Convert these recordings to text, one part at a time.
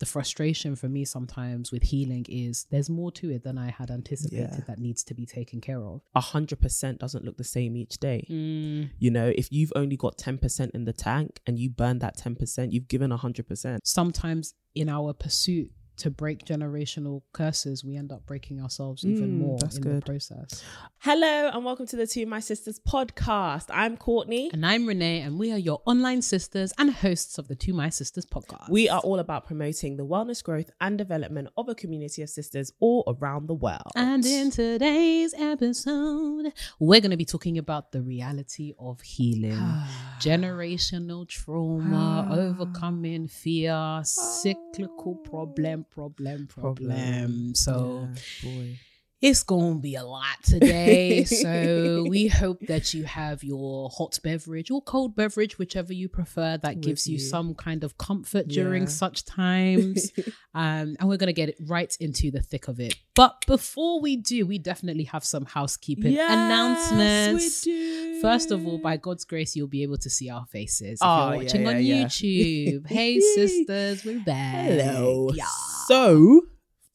The frustration for me sometimes with healing is there's more to it than I had anticipated Yeah. that needs to be taken care of. A hundred percent doesn't look the same each day. Mm. You know, if you've only got ten percent in the tank and you burn that ten percent, you've given a hundred percent. Sometimes in our pursuit to break generational curses, we end up breaking ourselves even Mm, more that's in the process. Hello and welcome to the To My Sisters podcast. I'm Courtney. And I'm Renee, and we are your online sisters and hosts of the To My Sisters podcast. We are all about promoting the wellness, growth, and development of a community of sisters all around the world. And in today's episode, we're going to be talking about the reality of healing, generational trauma, overcoming fear, cyclical problem, problem, problem. So Yeah, boy. It's going to be a lot today. so we hope that you have your hot beverage or cold beverage, whichever you prefer, that With gives you, you. some kind of comfort during such times. um, and we're going to get it right into the thick of it. But before we do, we definitely have some housekeeping Yes, announcements. First of all, by God's grace, you'll be able to see our faces if Oh, you're yeah, watching on yeah, yeah. YouTube. hey, sisters, we're back. Hello. Yeah. So,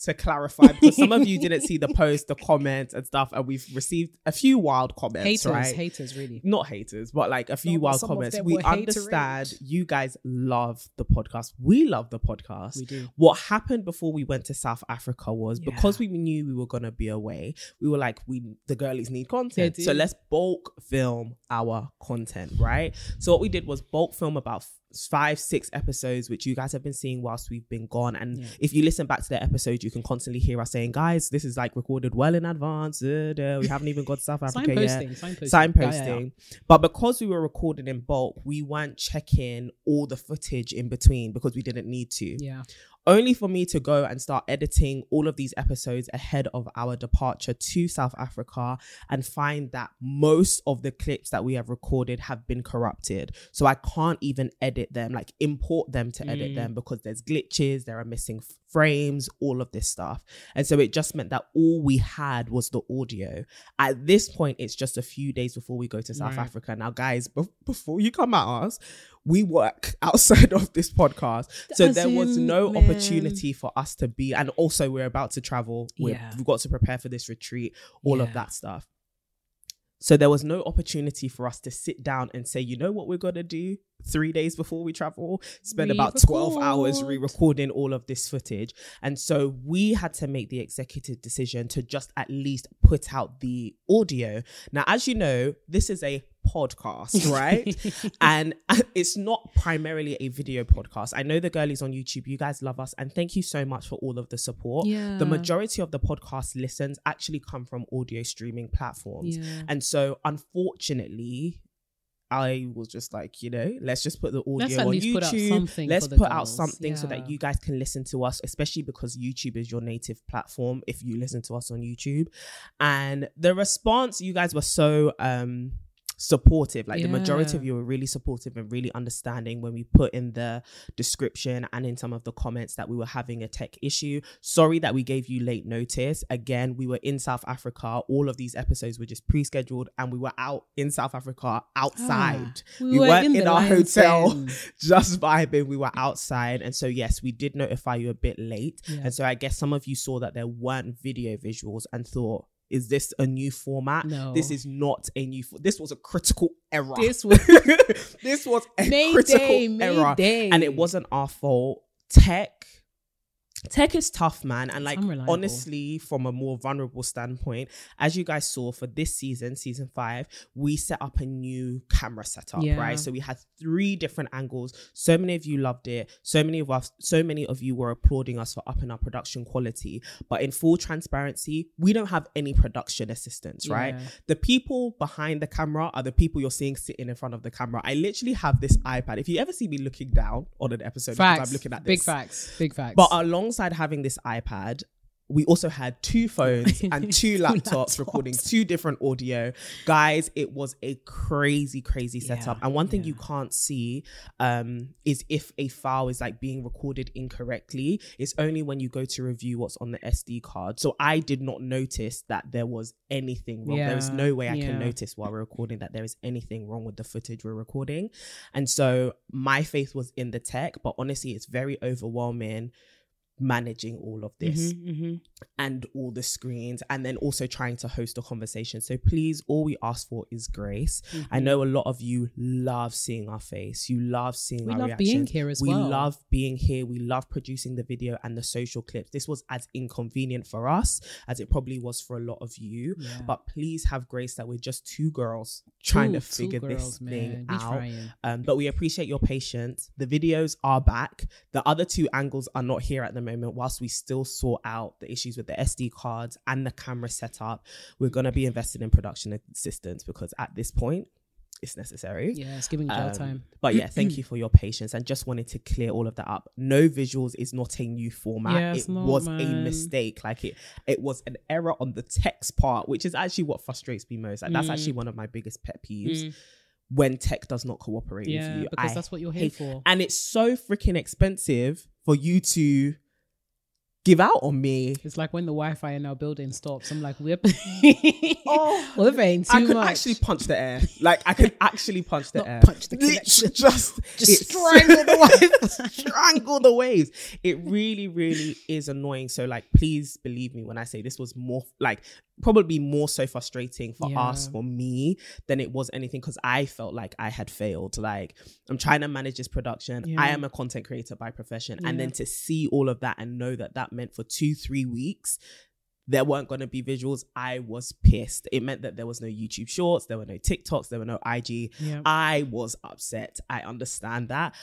to clarify, because some of you didn't see the post, the comments, and stuff, and we've received a few wild comments, haters, right? haters, really. Not haters, but like a few No, wild comments. We understand haterade. you guys love the podcast. We love the podcast. We do. What happened before we went to South Africa was Yeah. because we knew we were gonna be away, we were like, we the girlies need content. So let's bulk film our content, right? So what we did was bulk film about five, six episodes, which you guys have been seeing whilst we've been gone. And Yeah. if you listen back to the episode, you can constantly hear us saying, guys, this is like recorded well in advance. uh, we haven't even got South Africa yet Signposting, signposting. signposting. Yeah, yeah, But because we were recording in bulk, we weren't checking all the footage in between because we didn't need to. yeah. Only for me to go and start editing all of these episodes ahead of our departure to South Africa and find that most of the clips that we have recorded have been corrupted. So I can't even edit them, like import them to edit Mm. them because there's glitches, there are missing frames, all of this stuff. And so it just meant that all we had was the audio. At this point, it's just a few days before we go to South Right. Africa. Now, guys, bef- before you come at us, we work outside of this podcast. So As there was no man. opportunity for us to be, and also we're about to travel. We're, Yeah. We've got to prepare for this retreat, all of that stuff. So there was no opportunity for us to sit down and say, you know what we're gonna do three days before we travel? Spend about 12 hours Re-record. re-recording all of this footage. And so we had to make the executive decision to just at least put out the audio. Now, as you know, this is a podcast, right? and it's not primarily a video podcast. I know the girlies on YouTube, you guys love us, and thank you so much for all of the support. Yeah. The majority of the podcast listens actually come from audio streaming platforms. Yeah. And so, unfortunately, I was just like, you know, let's just put the audio on YouTube. put out something let's put out something so that you guys can listen to us, especially because YouTube is your native platform if you listen to us on YouTube. And the response, you guys were so um supportive. Like the majority of you were really supportive and really understanding when we put in the description and in some of the comments that we were having a tech issue. Sorry that we gave you late notice. Again, we were in South Africa. All of these episodes were just pre-scheduled and we were out in South Africa outside. Ah, we we were weren't in in, our hotel den. just vibing. We were outside. And so yes, we did notify you a bit late. Yeah. And so I guess some of you saw that there weren't video visuals and thought, is this a new format? No. This is not a new. Fo- this was a critical error. This was- this was a Mayday, critical error, and it wasn't our fault. Tech tech is tough man and like honestly from a more vulnerable standpoint as you guys saw for this season season five we set up a new camera setup Yeah. right so we had three different angles so many of you loved it so many of us so many of you were applauding us for upping our production quality but in full transparency we don't have any production assistants right Yeah. the people behind the camera are the people you're seeing sitting in front of the camera i literally have this ipad if you ever see me looking down on an episode because Facts. i'm looking at big facts. Big facts. but alongside having this iPad, we also had two phones and two laptops, recording two different audio. Guys, it was a crazy, crazy setup. Yeah, and one thing you can't see um, is if a file is like being recorded incorrectly. It's only when you go to review what's on the SD card. So I did not notice that there was anything wrong. There is Yeah, no way I yeah. can notice while we're recording that there is anything wrong with the footage we're recording. And so my faith was in the tech, but honestly, it's very overwhelming managing all of this Mhm, mhm. And all the screens and then also trying to host a conversation so please all we ask for is grace Mm-hmm. i know a lot of you love seeing our face you love seeing We our love reactions being here as we well. love being here we love producing the video and the social clips this was as inconvenient for us as it probably was for a lot of you Yeah. but please have grace that we're just two girls trying to figure this girls, thing man. We out trying. um, but we appreciate your patience. The videos are back. The other two angles are not here at the moment, whilst we still sort out the issues with the SD cards and the camera setup. We're going to be invested in production assistance because at this point, it's necessary. Yeah, it's giving jail Um, time. But yeah, thank you for your patience and just wanted to clear all of that up. No visuals is not a new format. Yeah, it not, was a mistake. Like it it was an error on the text part, which is actually what frustrates me most. Like that's Mm. actually one of my biggest pet peeves when tech does not cooperate Yeah, with you. because I that's what you're here hate- for. And it's so freaking expensive for you to give out on me. It's like when the Wi-Fi in our building stops. I'm like, we're Oh. we're paying too I could much. actually punch the air. Like I could actually punch the Not air. punch the connection. Just, Just strangle the Wi-Fi. strangle the waves. It really, really is annoying. So like, please believe me when I say this was more like probably more so frustrating for Yeah. us, for me, than it was anything because I felt like I had failed. Like I'm trying to manage this production. Yeah. I am a content creator by profession, and then to see all of that and know that that meant for two, three weeks there weren't going to be visuals. I was pissed. It meant that there was no YouTube shorts, there were no TikToks, there were no IG. Yeah. I was upset. I understand that.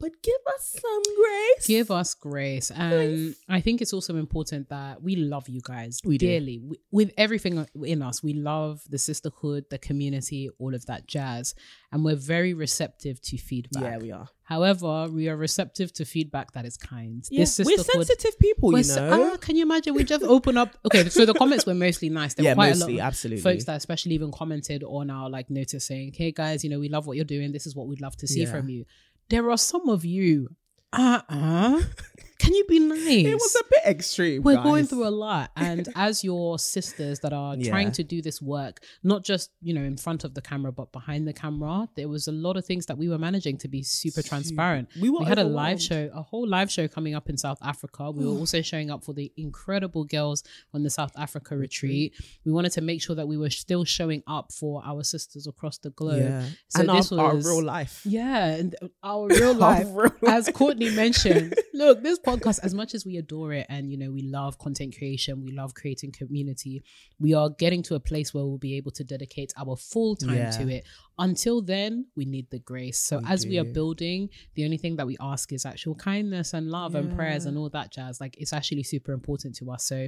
But give us some grace. Give us grace. And I think it's also important that we love you guys We dearly. We- With everything in us, we love the sisterhood, the community, all of that jazz. And we're very receptive to feedback. Yeah, we are. However, we are receptive to feedback that is kind. Yeah, this we're sensitive people, we're you know. ah, can you imagine? We just open up. Okay, so the comments were mostly nice. There Yeah, were quite mostly, a lot of absolutely. folks that especially even commented on our like notice saying, "Hey guys, you know we love what you're doing. This is what we'd love to see Yeah. from you." There are some of you. Uh uh Can you be nice? it was a bit extreme. We're guys. going through a lot. And as your sisters that are Yeah. trying to do this work, not just, you know, in front of the camera, but behind the camera, there was a lot of things that we were managing to be super transparent. We were had a live show, a whole live show coming up in South Africa. We were also showing up for the incredible girls on the South Africa mm-hmm. retreat. We wanted to make sure that we were still showing up for our sisters across the globe. Yeah. So and this our, our real life. yeah, our real life, real as. Courtney mentioned. Look, this podcast, as much as we adore it, and you know, we love content creation, we love creating community. We are getting to a place where we'll be able to dedicate our full time Yeah. to it. Until then, we need the grace. So as we are building, the only thing that we ask is actual kindness and love and prayers and all that jazz. Like it's actually super important to us. So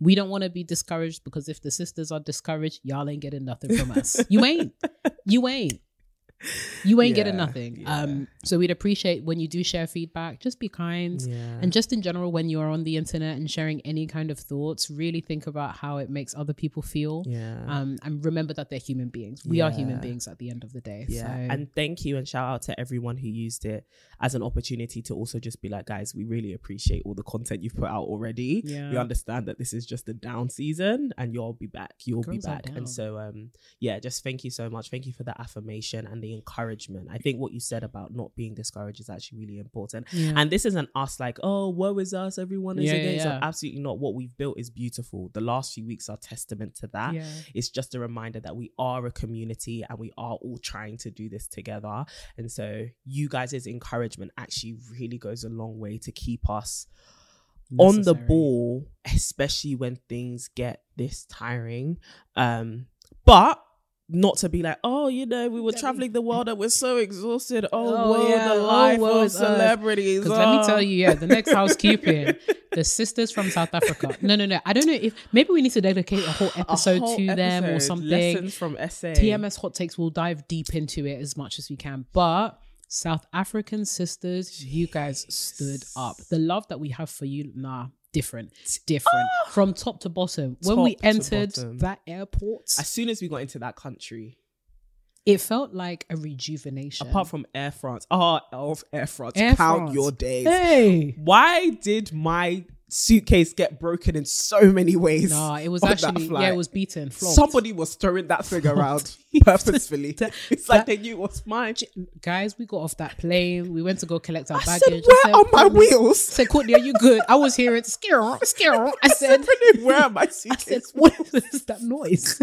we don't want to be discouraged because if the sisters are discouraged, y'all ain't getting nothing from us. You ain't. You ain't. You ain't getting nothing. yeah. Um, so we'd appreciate when you do share feedback. Just be kind, Yeah. and just in general, when you are on the internet and sharing any kind of thoughts, really think about how it makes other people feel. yeah. Um, and remember that they're human beings. We are human beings at the end of the day. Yeah. So, And thank you and shout out to everyone who used it as an opportunity to also just be like, guys, we really appreciate all the content you've put out already. Yeah. We understand that this is just a down season and you'll be back. You'll Girls be back. And so um yeah, just thank you so much. Thank you for the affirmation and the encouragement. I think what you said about not being discouraged is actually really important. Yeah. And this isn't us like, oh, woe is us, everyone is Yeah, yeah, against us. Absolutely not. What we've built is beautiful. The last few weeks are testament to that. Yeah. It's just a reminder that we are a community and we are all trying to do this together. And so you guys' encouragement actually really goes a long way to keep us on the ball, especially when things get this tiring. Um, but not to be like, oh, you know, we were traveling the world and we're so exhausted. Oh, Oh, woe, yeah. the Oh, life woe of celebrities. Because let me Oh. tell you, yeah, the next housekeeping, the sisters from South Africa. No, no, no. I don't know if maybe we need to dedicate a whole A episode whole to them or something. Lessons from SA. TMS hot takes We'll dive deep into it as much as we can. But South African sisters, you guys stood up. The love that we have for you, nah, different. It's different. Ah! From top to bottom. When we Top entered that airport, As soon as we got into that country, it felt like a rejuvenation. apart from Air France, oh, of Air France, Air count France. your days. Hey. Why did my suitcase get broken in so many ways? Nah, it was actually yeah, it was beaten. Flopped. Somebody was throwing that thing around purposefully. That- it's like they knew it was mine. guys, we got off that plane. We went to go collect our I baggage. said, "Where are my wheels?" I said, Courtney, are you good? I was hearing scare, scare. I said, "Where are my I said, suitcase? what is that noise?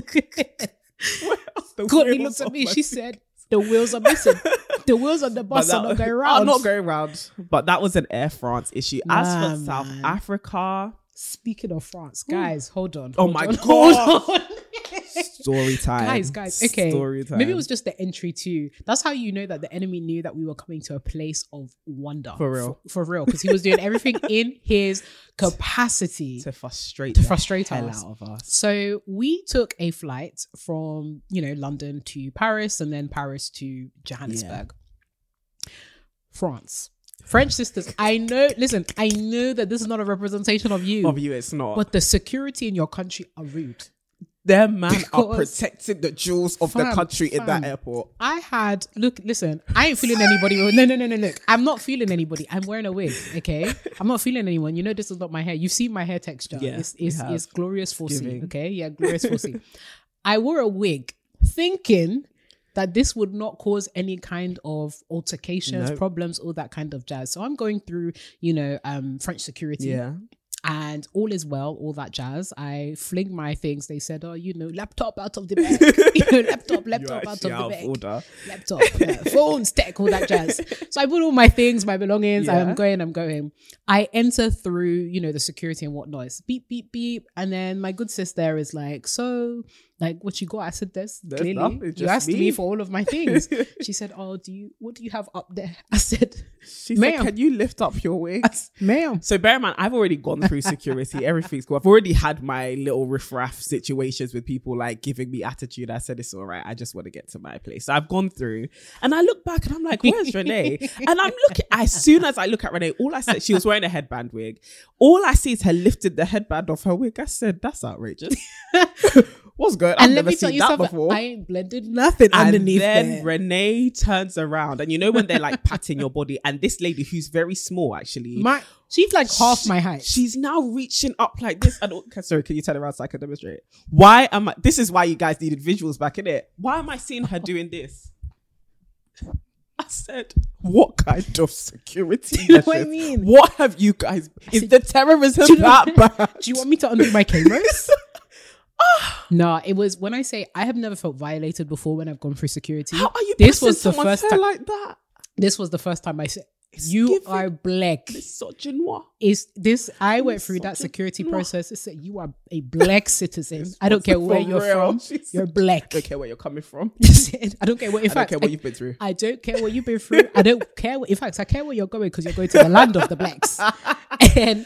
Where are the Courtney looked at me. She suitcase?" said, the wheels are missing. the wheels on the bus are not going round. are not going round. But that was an Air France issue. As Nah, for South man. Africa, Speaking of France, guys, hold on. Oh my on, God. Story time. guys, guys, okay. Story time. Maybe it was just the entry too. That's how you know that the enemy knew that we were coming to a place of wonder. For real. For, for real. Because he was doing everything in his capacity. to frustrate To frustrate us. out of us. So we took a flight from, you know, London to Paris and then Paris to Johannesburg. France. French sisters, I know, listen, I know that this is not a representation of you, Of you, it's not. but the security in your country are rude. Them man are protecting the jewels of the Fam, country in that airport. I had look, listen, I ain't feeling anybody. No, no, no, no, look. I'm not feeling anybody. I'm wearing a wig. Okay. I'm not feeling anyone. You know this is not my hair. You've seen my hair texture. Yeah, it's it's, it's glorious foresee. Okay. Yeah, glorious foresee. I wore a wig thinking that this would not cause any kind of altercations, Nope. problems, all that kind of jazz. So I'm going through, you know, um, French security Yeah. And all is well, all that jazz. I fling my things. They said, "Oh, you know, laptop out of the bag. you know, laptop, laptop out of the bag. order. Laptop, yeah, phones, tech, all that jazz." So I put all my things, my belongings. Yeah. I'm going. I'm going. I enter through, you know, the security and whatnot. It's beep, beep, beep, and then my good sis there is like, "So, like, what you got?" I said, "There's, There's clearly nothing, you asked me. me." for all of my things." she said, "Oh, do you? What do you have up there?" I said, She said, "Can you lift up your wig?" "Ma'am." So bear in mind, I've already gone through security. Everything's cool. I've already had my little riffraff situations with people like giving me attitude. I said it's all right. I just want to get to my place. So I've gone through, and I look back and I'm like, "Where's Renee?" And I'm looking. As soon as I look at Renee, all I said she was wearing a headband wig. All I see is her lifted the headband off her wig. I said, "That's outrageous." What's good? I've And let never me tell seen you that something. before. I ain't blended nothing and underneath then there. Renee turns around, and you know when they're like patting your body, and this lady who's very small actually, My she's like half my height. She's now reaching up like this. And okay, sorry, can you turn around so I can demonstrate? Why am I? This is why you guys needed visuals back in it. Why am I seeing her doing this? I said, what kind of security? you know what I mean? What have you guys? Is said- the terrorism Do you know- that bad? Do you want me to undo my cameras? no, it was when I say I have never felt violated before when I've gone through security. How are you? This was the first time. like that. This was the first time I said, "You are black." Misogynoir. Is this? I went through that security process. It said you are a black citizen. I don't care where you're real. from. You're black. I don't care where you're coming from. I don't care what. In I don't fact, care what you've been through. I don't care what you've been through. I don't care. What, in fact, I care where you're going because you're going to the land of the blacks. And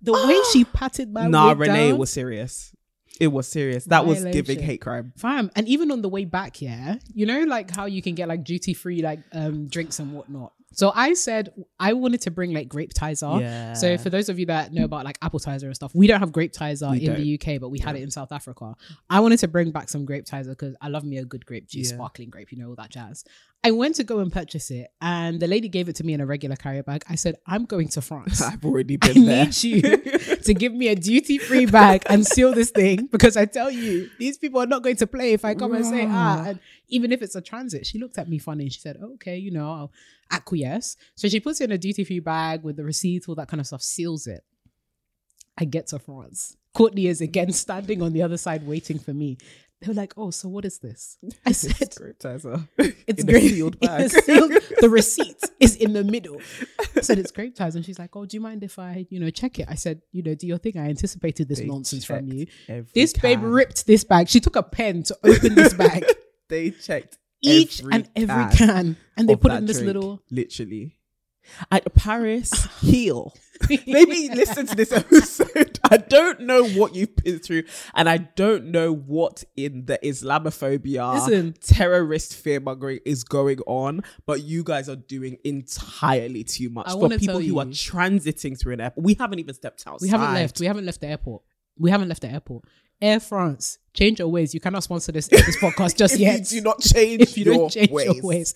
the way she patted my Nah, Renee, down, was serious. It was serious. That was giving hate crime. fam. And even on the way back, yeah, you know, like how you can get like duty free like um drinks and whatnot. So I said I wanted to bring like Grapetiser. Yeah. So for those of you that know about like Appletiser and stuff, we don't have Grapetiser We in the UK, but we had it in South Africa. I wanted to bring back some Grapetiser because I love me a good grape juice, Yeah. sparkling grape, you know, all that jazz. I went to go and purchase it, and the lady gave it to me in a regular carrier bag. I said, "I'm going to France." I've already I been there. need you to give me a duty free bag and seal this thing because I tell you, these people are not going to play if I come and say, ah, and even if it's a transit. She looked at me funny and she said, oh, okay, you know, I'll acquiesce. So she puts it in a duty free bag with the receipt, all that kind of stuff, seals it. I get to France. Courtney is again standing on the other side waiting for me. they were like, "Oh, so what is this?" I said, Grapetiser. "It's in grape sealed bag. sealed- the receipt is in the middle." I said, "It's grape ties," and she's like, "Oh, do you mind if I, you know, check it?" I said, "You know, do your thing. I anticipated this They nonsense from you." This babe ripped this bag. She took a pen to open this bag, They checked each every and every can can, and they put it in this drink, little. literally. At Paris, heel. Maybe listen to this episode. I don't know what you've been through, and I don't know what in the Islamophobia, Listen. terrorist fear mongering is going on, but you guys are doing entirely too much I for people who are transiting through an airport. We haven't even stepped outside. We haven't left. We haven't left the airport. We haven't left the airport. Air France, change your ways. You cannot sponsor this uh, this podcast just if yet. you do not change if you your don't change ways. your ways.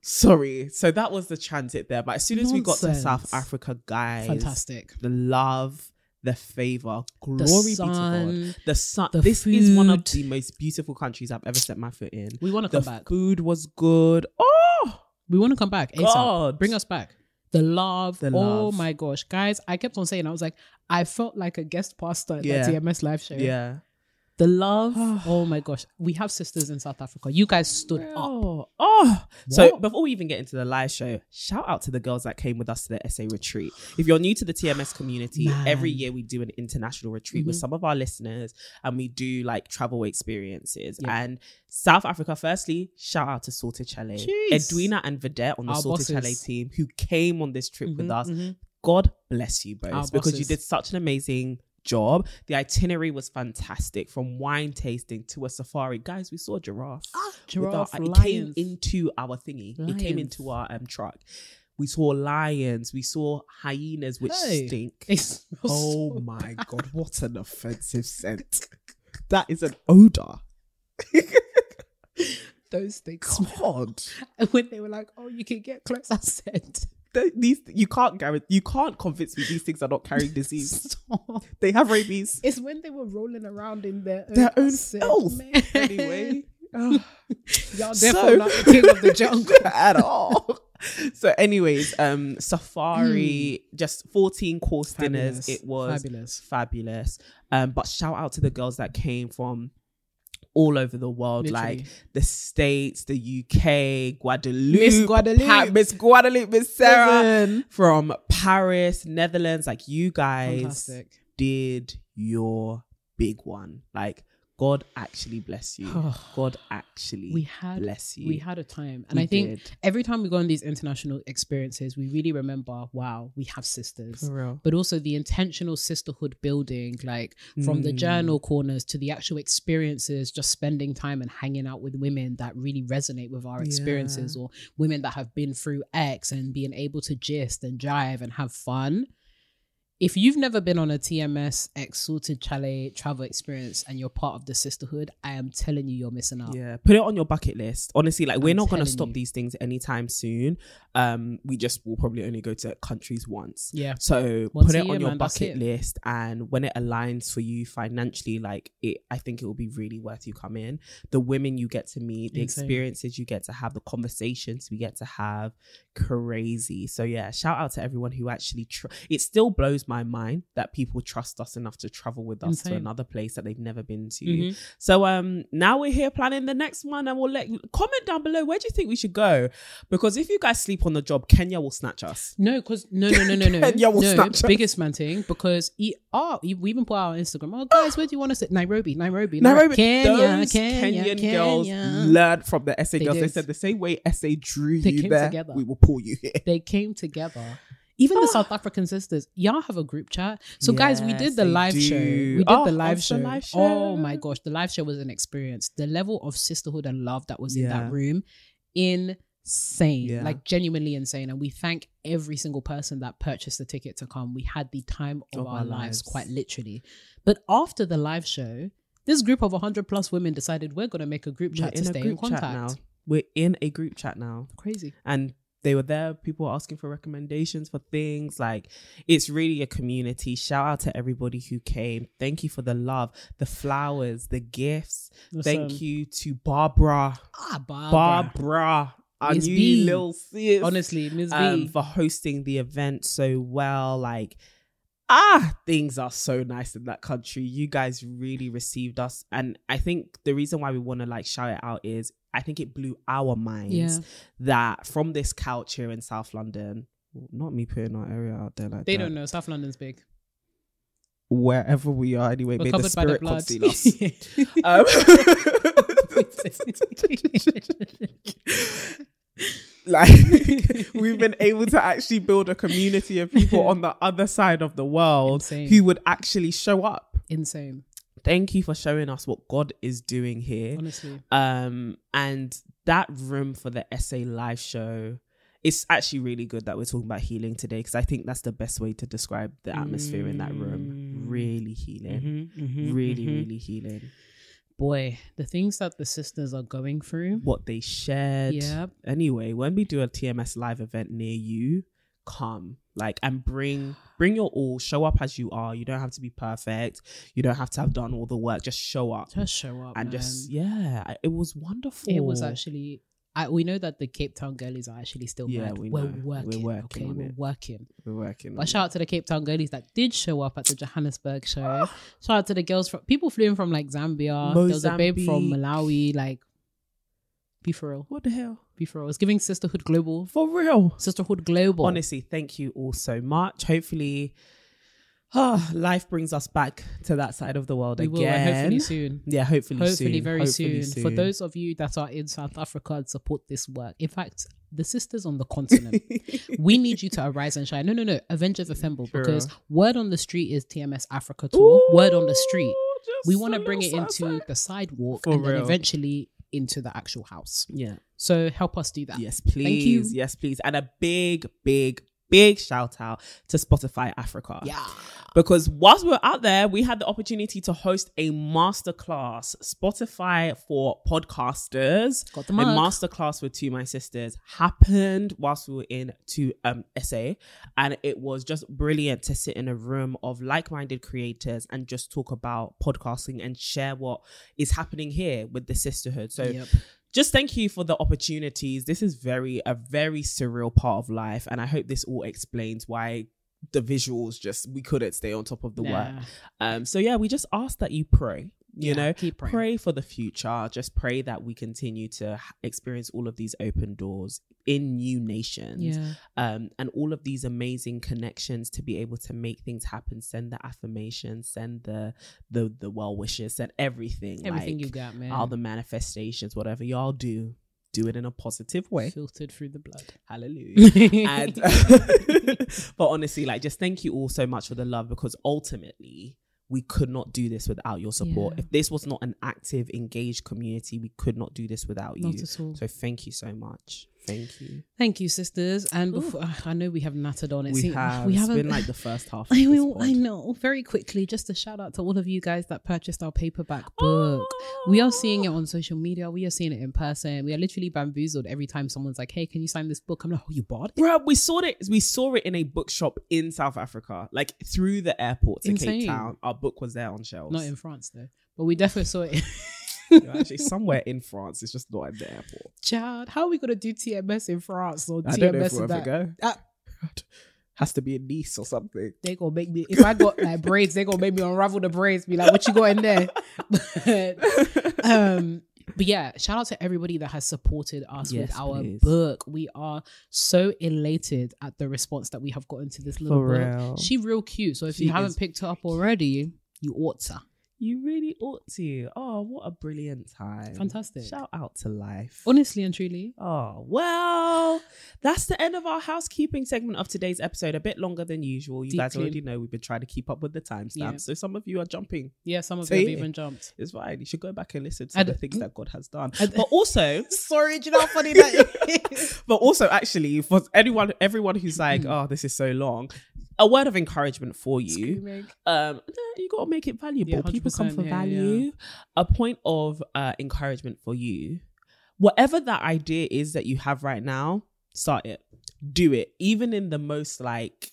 Sorry. So that was the transit there. But as soon as we got to South Africa, guys, Fantastic. the love, the favor, glory be to God. The sun. the this is one of the most beautiful countries I've ever set my foot in. We want to come back. food was good. Oh, We want to come back. ASAP. God. Bring us back. The love. The oh love. my gosh. Guys, I kept on saying, I was like, I felt like a guest pastor at Yeah. that TMS live show. yeah. The love. oh my gosh. We have sisters in South Africa. You guys stood up. Oh, oh. So before we even get into the live show, shout out to the girls that came with us to the SA retreat. If you're new to the TMS community, every year we do an international retreat with Mhm. some of our listeners and we do like travel experiences. Yeah. And South Africa, firstly, shout out to. Jeez. Edwina and Vedette on the Chalet team who came on this trip with Mhm, us. mhm. God bless you both Our because you did such an amazing job. The itinerary was fantastic from wine tasting to a safari. Guys, we saw a giraffe. with our- it came into our thingy. It came into our um, truck. We saw lions. We saw hyenas, which Hey. stink. Oh so my god, what an offensive scent! That is an odor. Those things. God, And when they were like, "Oh, you can get close," I said, Th- these you can't guarantee. You can't convince me these things are not carrying disease. "Stop." they have rabies. It's when they were rolling around in their own, Their own I said, filth. "Man, Anyway, oh. y'all So- definitely not the king of the jungle. at all. So, anyways, um, safari, just 14 course dinners. It was Fabulous. fabulous. Um, but shout out to the girls that came from all over the world, like the States, the UK, Guadeloupe, Miss Guadeloupe. Pa- Miss Guadeloupe, Miss Sarah Listen. from Paris, Netherlands. Like you guys Fantastic. did your big one. Like God actually bless you. God actually We had bless you. we had a time, and We I think did. every time we go on these international experiences, we really remember, wow, we have sisters. For real. But also the intentional sisterhood building, like from the Mm. journal corners to the actual experiences, just spending time and hanging out with women that really resonate with our experiences, or women that have been through X and being able to gist and jive and have fun. If you've never been on a TMS X sorted chalet travel experience and you're part of the sisterhood, I am telling you, you're missing out. Yeah, put it on your bucket list. Honestly, like we're I'm not going to stop you. these things anytime soon. Um, we just will probably only go to countries once. Yeah. So Once put it year, on your man, bucket list, and when it aligns for you financially, like it, I think it will be really worth you coming. The women you get to meet, the Insane. experiences you get to have, the conversations we get to have, crazy. So yeah, shout out to everyone who actually. Tr- it still blows my mind that people trust us enough to travel with us to another place that they've never been to. Mhm. So um now we're here planning the next one and we'll let comment down below where do you think we should go? Because if you guys sleep on the job, Kenya will snatch us. No, because no, no, no, no, no. Kenya will no, snatch us. biggest man thing because e- oh, we we even put out on Instagram. Oh, guys, where do you want us? to Nairobi, Nairobi, Nairobi, Kenya, those Kenya, Kenyan Kenya. girls learned from the SA They girls. They said the same way SA drew They you came there, together. we will pull you here. They came together. Even the ah. South African sisters, y'all have a group chat. So, guys, we did the live do. show. We did Oh, the live the show. Oh my gosh, the live show was an experience. The level of sisterhood and love that was in that room, insane. Yeah. Like genuinely insane. And we thank every single person that purchased the ticket to come. We had the time of, Of our, our lives, lives. quite literally. But after the live show, this group of 100 plus women decided we're going to make a group We're chat to in a stay in contact. chat now. We're in a group chat now. Crazy. and they were there people were asking for recommendations for things like it's really a community shout out to everybody who came thank you for the love the flowers the gifts thank you to barbara Ah, Barbara. barbara our Miss new B. little sis Honestly, Ms. um, V. for hosting the event so well like ah, things are so nice in that country. You guys really received us. And I think the reason why we want to like shout it out is I think it blew our minds Yeah. that from this couch here in South London, not me putting our area out there like They that. don't know. South London's big. Wherever we are, anyway, We're may the covered by the spirit conceal us. Um, like we've been able to actually build a community of people on the other side of the world Insane. who would actually show up Insane. Thank you for showing us what god is doing here Honestly. um and that room for the SA live show it's actually really good that we're talking about healing today because i think that's the best way to describe the atmosphere in that room Mm. really healing Mhm, really mhm. really healing Boy, the things that the sisters are going through. what they shared Yep. anyway when we do a tms live event near you come like and bring bring your all show up as you are you don't have to be perfect you don't have to have done all the work just show up Just show up. and man. just yeah it was wonderful It was actually. I, we know that the Cape Town girlies are actually still Yeah, mad. we We're know. We're working. working okay, we're it. working. we're working But it. shout out to the Cape Town girlies that did show up at the Johannesburg show. shout out to the girls from people flew in from like Zambia. There was a babe from Malawi. Like, be for real. what the hell Be I was giving sisterhood global. for real Sisterhood global. honestly thank you all so much hopefully ah, life brings us back to that side of the world we again will. Hopefully soon. yeah hopefully Hopefully soon. very Hopefully soon. For those of you that are in South Africa and support this work. In fact, the sisters on the continent. we need you to arise and shine. No, no, no. Avengers Assemble. Sure. Because word on the street is TMS Africa tour. word on the street. We want to bring it into the sidewalk For and then eventually into the actual house. yeah So help us do that. Yes, you. please. Yes, please. And a big, big, big shout out to Spotify Africa. Yeah. Because whilst we were out there, we had the opportunity to host a masterclass, Spotify for podcasters. Got the a masterclass with two of my sisters happened whilst we were in to um SA, and it was just brilliant to sit in a room of like-minded creators and just talk about podcasting and share what is happening here with the sisterhood. So Yep. Just thank you for the opportunities. This is very a very surreal part of life, and I hope this all explains why the visuals just we couldn't stay on top of the work. Um, so yeah, we just ask that you pray. You Yeah, know, keep praying. pray for the future. Just pray that we continue to experience all of these open doors in new nations Yeah. um, and all of these amazing connections to be able to make things happen. Send the affirmations, send the the the well wishes, send everything. Everything like, you got, man. all the manifestations, whatever y'all do, do it in a positive way. Filtered through the blood. Hallelujah. and but honestly, like just thank you all so much for the love because ultimately we could not do this without your support. Yeah. If this was not an active, engaged community, we could not do this without Not you. at all. So thank you so much. Thank you. Thank you, sisters. And before, I know we have nattered on it. we See, have. We it's haven't. been like the first half. Of I this will. pod. I know. Very quickly, just a shout out to all of you guys that purchased our paperback book. We are seeing it on social media. We are seeing it in person. We are literally bamboozled every time someone's like, "Hey, can you sign this book?" I'm like, "Oh, you bought it?" Bro, we saw it. We saw it in a bookshop in South Africa, like through the airport to Insane. Cape Town. Our book was there on shelves. Not in France though, but we definitely saw it. You know, actually somewhere in France. It's just not at the airport. Chad, how are we gonna do TMS in France or I don't know if TMS we'll in ever that? go. Ah, Has to be in Nice or something. they gonna make me if I got like braids, they gonna make me unravel the braids. Be like, what you got in there? But, um, but yeah, shout out to everybody that has supported us with our please. book. We are so elated at the response that we have gotten to this little For book. real. She real cute. So if She you haven't picked her up already, you ought to. You really ought to. Oh, what a brilliant time. Fantastic. Shout out to life. Honestly and truly. Oh, well, that's the end of our housekeeping segment of today's episode. A bit longer than usual. You guys Deeply. already know we've been trying to keep up with the timestamps. Yeah. So some of you are jumping. Yeah, some of So you have yeah. even jumped. It's fine. You should go back and listen to I the things that God has done. But also, Sorry, do you know how funny that is? but also actually for anyone everyone who's like, mm. oh, this is so long, a word of encouragement for you. Um you gotta make it valuable. Yeah, people come for yeah, value. a point of uh encouragement for you. Whatever that idea is that you have right now start it. Do it. Even in the most like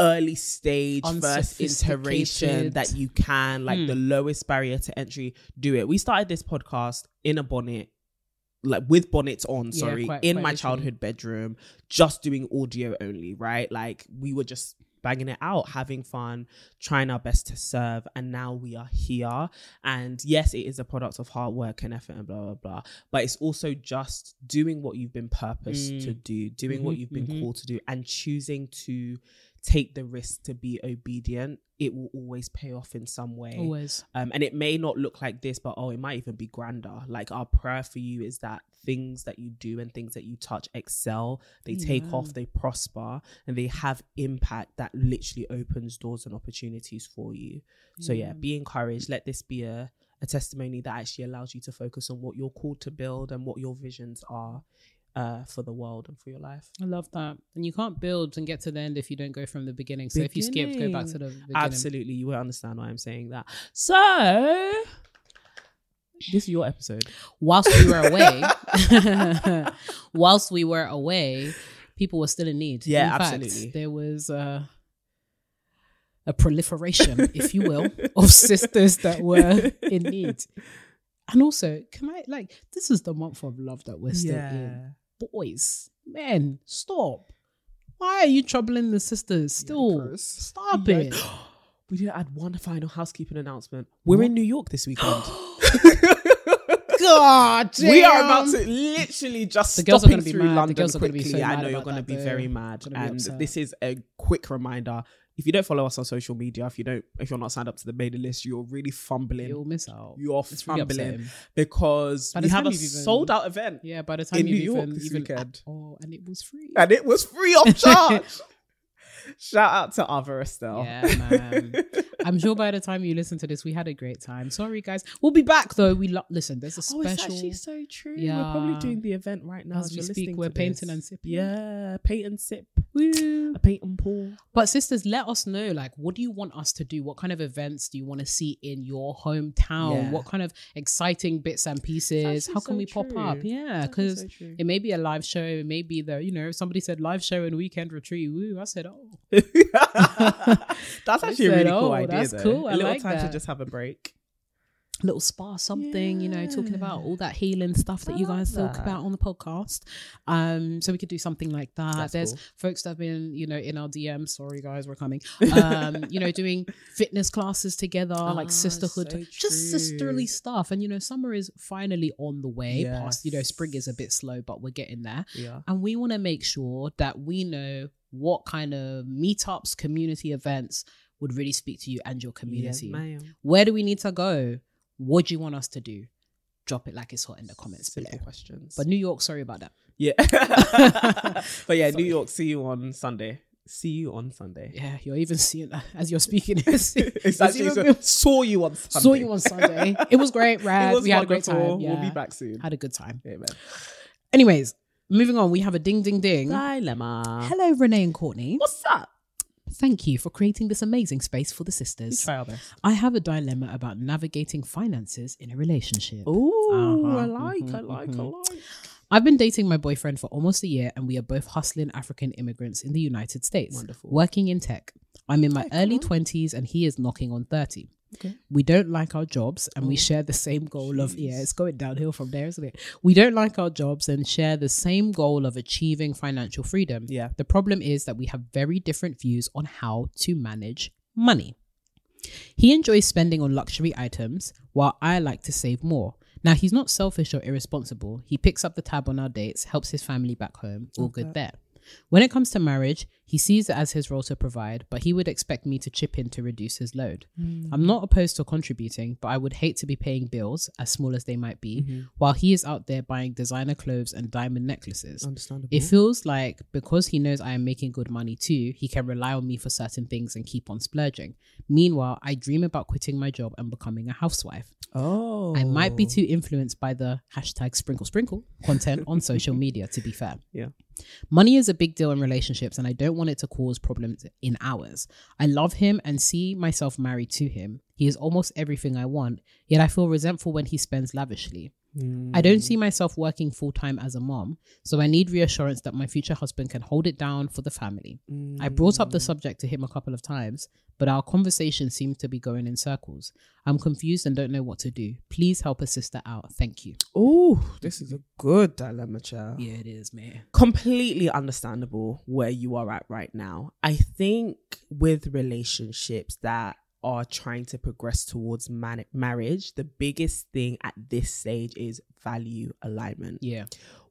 early stage first iteration that you can like Hmm. the lowest barrier to entry do it. We started this podcast in a bonnet like with bonnets on Yeah, sorry quite- in quite my childhood bedroom just doing audio only right like we were just banging it out, having fun, trying our best to serve. And now we are here. And yes, it is a product of hard work and effort and blah, blah, blah. But it's also just doing what you've been purposed Mm. to do, doing what Mhm, you've been mhm. called to do, and choosing to take the risk to be obedient. It will always pay off in some way. Always. Um, and it may not look like this, but oh, it might even be grander. Like our prayer for you is that things that you do and things that you touch excel, they take off, they prosper, and they have impact that literally opens doors and opportunities for you. So yeah, be encouraged. Let this be a, a testimony that actually allows you to focus on what you're called to build and what your visions are uh, for the world and for your life. I love that. And you can't build and get to the end if you don't go from the beginning. So if you skip, go back to the beginning. Absolutely, you won't understand why I'm saying that. So this is your episode. Whilst we were away, whilst we were away, people were still in need. Yeah, in absolutely. There was uh, a proliferation, if you will, of sisters that were in need. And also, can I like this is the month of love that we're still in. Boys, men, stop. Why are you troubling the sisters? Still, Chris. stop Yeah. it. We didn't add one final housekeeping announcement. We're in New York this weekend. God, we are about to literally just The girls are gonna be through mad. The London girls are gonna quickly. be so I know you're going to be very mad, and upset. this is a quick reminder. If you don't follow us on social media, if you don't, if you're not signed up to the mailing list, you're really fumbling. You'll miss out. You're It's really fumbling upsetting. because we have a sold out event, Yeah, by the time In you've New York even, this even weekend. oh, and it was free. and it was free of charge. Shout out to Ava Estelle. Yeah, man. I'm sure by the time you listen to this, we had a great time. Sorry, guys. We'll be back though. We lo- listen. There's a special. Oh, it's actually so true. We're probably doing the event right now As we speak, we're painting this. and sipping. Yeah, paint and sip. Woo. A paint and pour. But sisters, let us know. Like, what do you want us to do? What kind of events do you want to see in your hometown? Yeah. What kind of exciting bits and pieces? How can so we pop up? Yeah, because so it may be a live show. It may be the you know somebody said live show and weekend retreat. Woo! I said oh. that's actually a really cool "Oh, idea. that's though. cool. I A little like time that. to just have a break. little spa something, you know, talking about all that healing stuff that I you guys talk about on the podcast. Um, so we could do something like that. That's There's cool. folks that have been, you know, in our DMs. Sorry guys, we're coming. Um, you know, doing fitness classes together, like Ah, sisterhood, so just sisterly stuff. And you know, summer is finally on the way. Past, you know, spring is a bit slow, but we're getting there. Yeah. And we want to make sure that we know what kind of meetups, community events would really speak to you and your community. Yes. Where do we need to go? What do you want us to do? Drop it like it's hot in the comments Simple below. questions. But New York, sorry about that. yeah. but yeah, New York. See you on Sunday. See you on Sunday. Yeah, you're even seeing that as you're speaking. It's, It's actually so- been- saw you on Sunday. saw you on Sunday. It was great, Rad. Was we had a great time. Yeah. We'll be back soon. Had a good time. Amen. Anyways, moving on. We have a ding, ding, ding. Dilemma. Hello, Renee and Courtney. What's up? Thank you for creating this amazing space for the sisters. Try our best. I have a dilemma about navigating finances in a relationship. Oh, Uh-huh. I like, I Mhm, like, I mhm. like. I've been dating my boyfriend for almost a year, and we are both hustling African immigrants in the United States, Wonderful. working in tech. I'm in my Okay, early 20s, and he is knocking on 30. Okay. We don't like our jobs, and we Oh, share the same goal of, yeah, it's going downhill from there, isn't it? We don't like our jobs and share the same goal of achieving financial freedom. Yeah. The problem is that we have very different views on how to manage money. He enjoys spending on luxury items, while I like to save more. Now, he's not selfish or irresponsible. He picks up the tab on our dates, helps his family back home, all good there. When it comes to marriage, he sees it as his role to provide, but he would expect me to chip in to reduce his load. Mm. I'm not opposed to contributing, but I would hate to be paying bills, as small as they might be, mm-hmm. while he is out there buying designer clothes and diamond necklaces. Understandable. It feels like because he knows I am making good money too, he can rely on me for certain things and keep on splurging. Meanwhile, I dream about quitting my job and becoming a housewife. oh, I might be too influenced by the hashtag sprinkle sprinkle content on social media, to be fair. Yeah. Money is a big deal in relationships, and I don't want it to cause problems in ours. I love him and see myself married to him. He is almost everything I want, yet I feel resentful when he spends lavishly. I don't hmm. see myself working full time as a mom, so I need reassurance that my future husband can hold it down for the family. I brought up the hmm. subject to him a couple of times, but our conversation seems to be going in circles. I'm confused and don't know what to do. Please help a sister out. Thank you. Oh, this is a good dilemma, child. Yeah, it is, man. completely understandable where you are at right now. I think with relationships that are trying to progress towards man- marriage, the biggest thing at this stage is value alignment. Yeah.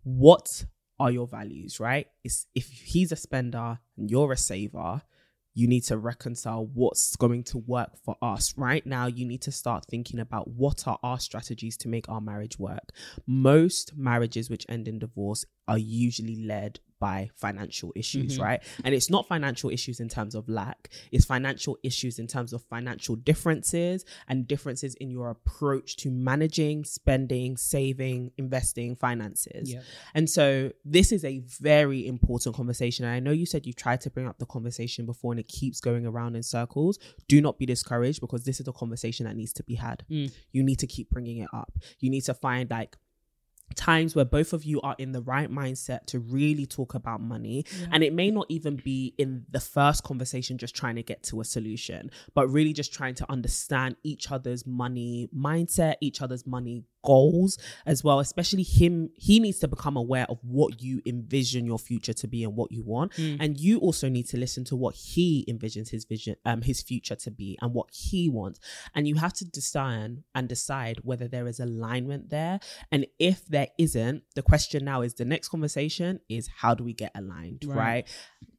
What are your values, right? It's if he's a spender and you're a saver, you need to reconcile what's going to work for us. Right now, you need to start thinking about what are our strategies to make our marriage work. Most marriages which end in divorce are usually led by financial issues, right? And it's not financial issues in terms of lack, it's financial issues in terms of financial differences and differences in your approach to managing, spending, saving, investing, finances. Yeah. And so this is a very important conversation. And I know you said you've tried to bring up the conversation before and it keeps going around in circles. Do not be discouraged because this is a conversation that needs to be had. Mm. You need to keep bringing it up. You need to find like times where both of you are in the right mindset to really talk about money. And it may not even be in the first conversation just trying to get to a solution but really just trying to understand each other's money mindset each other's money goals as well especially him he needs to become aware of what you envision your future to be and what you want. And you also need to listen to what he envisions his vision um his future to be and what he wants. And you have to discern and decide whether there is alignment there. And if there isn't the question now is the next conversation is how do we get aligned Right. right,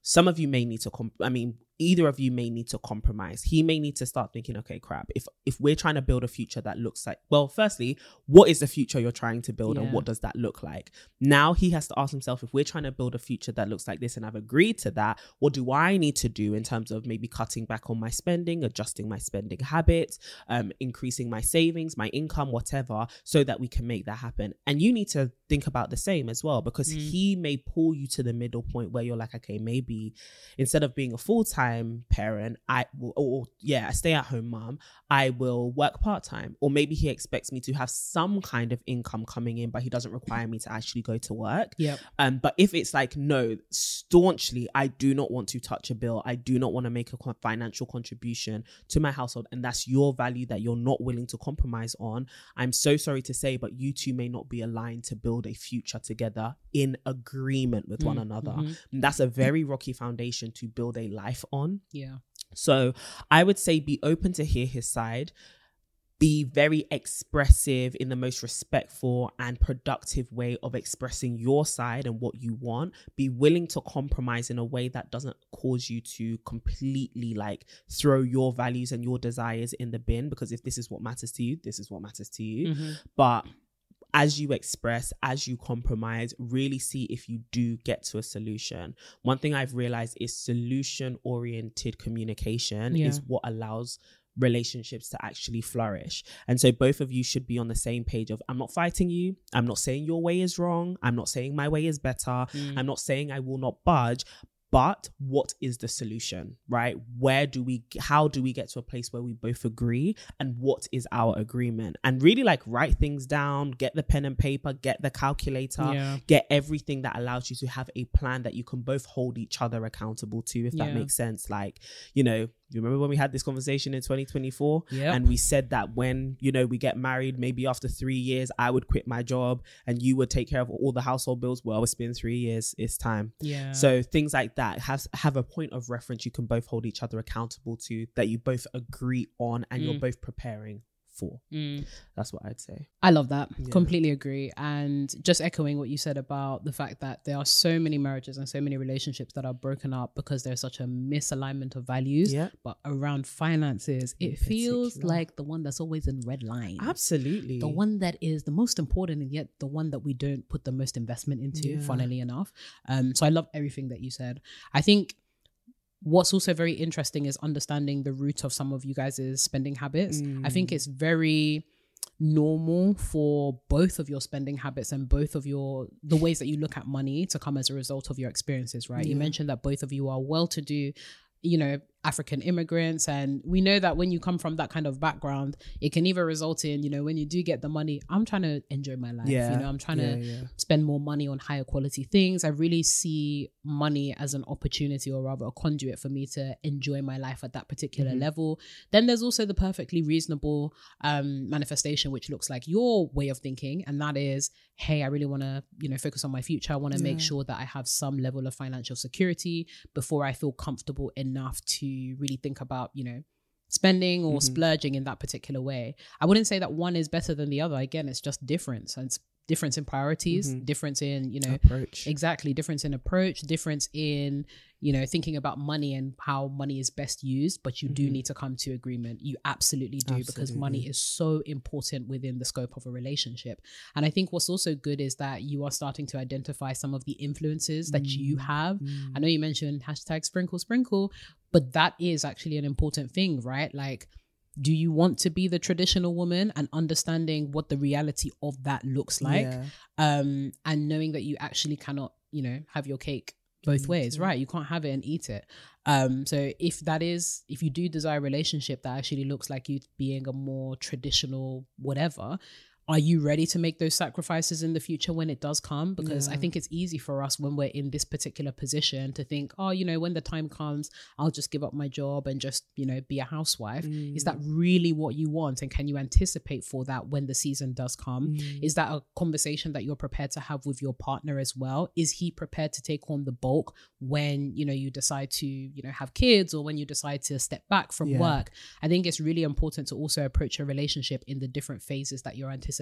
some of you may need to comp- i mean either of you may need to compromise. He may need to start thinking okay crap if if we're trying to build a future that looks like well firstly what is the future you're trying to build and what does that look like? Now he has to ask himself if we're trying to build a future that looks like this and i've agreed to that what do i need to do in terms of maybe cutting back on my spending adjusting my spending habits um increasing my savings my income whatever so that we can make that happen? And you need to think about the same as well because he may pull you to the middle point where you're like okay maybe instead of being a full-time parent i will or yeah a stay-at-home mom i will work part-time or maybe he expects me to have some kind of income coming in but he doesn't require me to actually go to work yeah um, but if it's like no, staunchly, I do not want to touch a bill. I do not want to make a financial contribution to my household, and that's your value that you're not willing to compromise on. I'm so sorry to say, but you two may not be aligned to build a future together in agreement with one mm, another. And that's a very mm. rocky foundation to build a life on. Yeah. So I would say be open to hear his side. Be very expressive in the most respectful and productive way of expressing your side and what you want. Be willing to compromise in a way that doesn't cause you to completely like throw your values and your desires in the bin because if this is what matters to you, this is what matters to you. Mm-hmm. But as you express, as you compromise, really see if you do get to a solution. One thing I've realized is solution oriented communication Yeah. is what allows relationships to actually flourish. And so both of you should be on the same page of I'm not fighting you. I'm not saying your way is wrong. I'm not saying my way is better. Mm. I'm not saying I will not budge. But what is the solution, right? Where do we, how do we get to a place where we both agree? And what is our agreement? And really like write things down, get the pen and paper, get the calculator, Yeah. get everything that allows you to have a plan that you can both hold each other accountable to, if that makes sense. Like, you know, you remember when we had this conversation in 2024 Yep. and we said that when you know we get married maybe after three years i would quit my job and you would take care of all the household bills. Well it's been three years. It's time. Yeah. so things like that have have a point of reference. You can both hold each other accountable to that you both agree on and you're mm. both preparing for Mm. that's what i'd say I love that. Completely agree. And just echoing what you said about the fact that there are so many marriages and so many relationships that are broken up because there's such a misalignment of values. Yeah. But around finances, it feels particular. like the one that's always in red line. absolutely The one that is the most important and yet the one that we don't put the most investment into, Yeah. funnily enough. Um, so I love everything that you said. I think what's also very interesting is understanding the root of some of you guys' spending habits. I think Mm. it's very normal for both of your spending habits and both of your the ways that you look at money to come as a result of your experiences right you mentioned that both of you are well to do you know African immigrants. And we know that when you come from that kind of background, it can either result in, you know, when you do get the money, I'm trying to enjoy my life. Yeah. You know, I'm trying Yeah, to yeah. spend more money on higher quality things. I really see money as an opportunity or rather a conduit for me to enjoy my life at that particular Mhm. level. Then there's also the perfectly reasonable um, manifestation, which looks like your way of thinking. And that is, hey, I really want to, you know, focus on my future. I want to make sure that I have some level of financial security before I feel comfortable enough to really think about, you know, spending or Mhm. splurging in that particular way. I wouldn't say that one is better than the other. Again, it's just difference. And it's difference in priorities, Mhm. difference in, you know, approach. exactly difference in approach difference in you know thinking about money and how money is best used but you do Mhm. need to come to agreement. You absolutely do because money is so important within the scope of a relationship. And i think what's also good is that you are starting to identify some of the influences that you have. I know you mentioned hashtag sprinkle sprinkle but that is actually an important thing right? Like do you want to be the traditional woman and understanding what the reality of that looks like Yeah. um and knowing that you actually cannot you know have your cake both ways? right you can't have it and eat it. Um so if that is if you do desire a relationship that actually looks like you being a more traditional whatever are you ready to make those sacrifices in the future when it does come? Because i think it's easy for us when we're in this particular position to think oh you know when the time comes i'll just give up my job and just you know be a housewife. Is that Mm. really what you want? And can you anticipate for that when the season does come? Mm. is that a conversation that you're prepared to have with your partner as well? Is he prepared to take on the bulk when you know you decide to you know have kids or when you decide to step back from Yeah. work? I think it's really important to also approach a relationship in the different phases that you're anticipating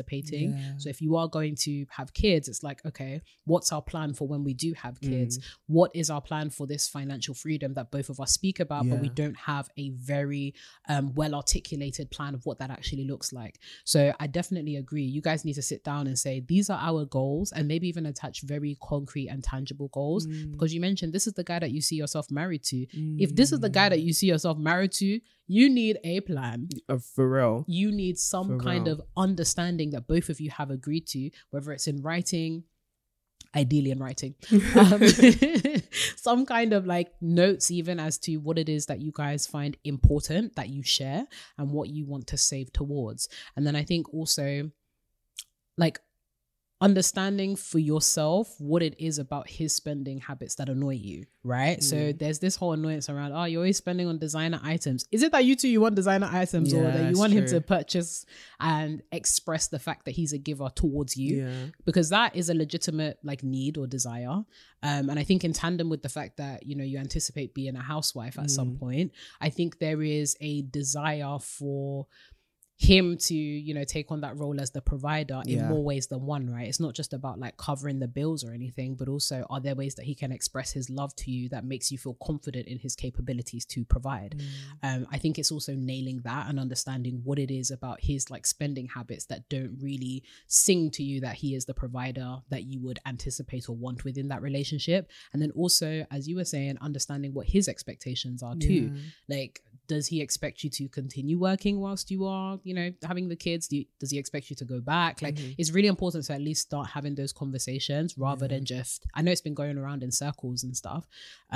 Yeah. so if you are going to have kids it's like okay what's our plan for when we do have Mm. kids? What is our plan for this financial freedom that both of us speak about but we don't have a very um, well articulated plan of what that actually looks like? So i definitely agree. You guys need to sit down and say these are our goals and maybe even attach very concrete and tangible goals. Mm. because you mentioned this is the guy that you see yourself married to. If this is the guy that you see yourself married to you need a plan Uh, for real. you need some For kind real. of understanding that both of you have agreed to, whether it's in writing, ideally in writing, um, some kind of like notes, even as to what it is that you guys find important that you share and what you want to save towards. And then I think also, like, understanding for yourself what it is about his spending habits that annoy you, right? So Mm. there's this whole annoyance around, oh, you're always spending on designer items. Is it that you two you want designer items or that you want him to purchase and express the fact that he's a giver towards you? Yeah. because that is a legitimate like need or desire um and i think in tandem with the fact that you know you anticipate being a housewife at some Mm. point i think there is a desire for him to you know take on that role as the provider in Yeah. more ways than one right it's not just about like covering the bills or anything but also are there ways that he can express his love to you that makes you feel confident in his capabilities to provide Mm. um, I think it's also nailing that and understanding what it is about his like spending habits that don't really sing to you that he is the provider that you would anticipate or want within that relationship. And then also, as you were saying, understanding what his expectations are too. Like, does he expect you to continue working whilst you are, you know, having the kids? Do you, does he expect you to go back? Like, Mhm. it's really important to at least start having those conversations rather Yeah. than just. I know it's been going around in circles and stuff.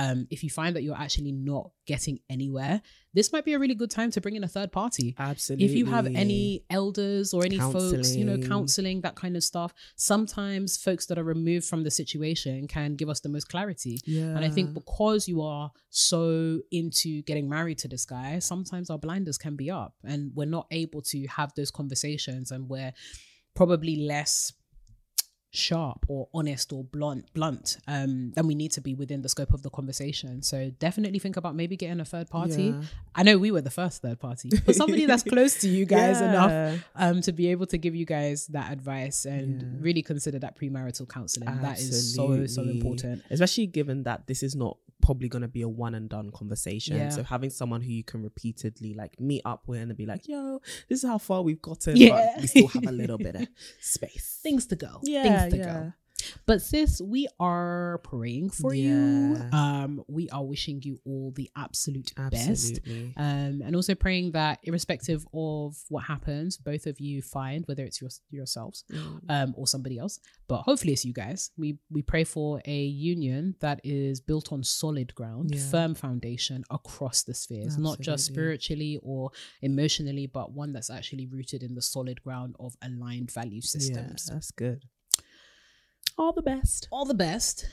Um, if you find that you're actually not getting anywhere, this might be a really good time to bring in a third party. Absolutely. If you have any elders or any folks, you know, counseling, that kind of stuff, sometimes folks that are removed from the situation can give us the most clarity. yeah. And I think because you are so into getting married to this guy, sometimes our blinders can be up and we're not able to have those conversations and we're probably less sharp or honest or blunt blunt um than we need to be within the scope of the conversation. So definitely think about maybe getting a third party. Yeah. i know we were the first third party but somebody that's close to you guys enough um to be able to give you guys that advice and Yeah. really consider that premarital counseling. That is so so important. Especially given that this is not probably going to be a one and done conversation Yeah. so having someone who you can repeatedly like meet up with and be like yo this is how far we've gotten Yeah. but we still have a little bit of space things to go yeah things to yeah. go But sis, we are praying for you. Um, we are wishing you all the absolute best. Um, and also praying that irrespective of what happens, both of you find whether it's your, yourselves Mm. um, or somebody else, but hopefully it's you guys. We we pray for a union that is built on solid ground, Yeah. firm foundation across the spheres, not just spiritually or emotionally, but one that's actually rooted in the solid ground of aligned value systems. Yeah, that's good. All the best. All the best.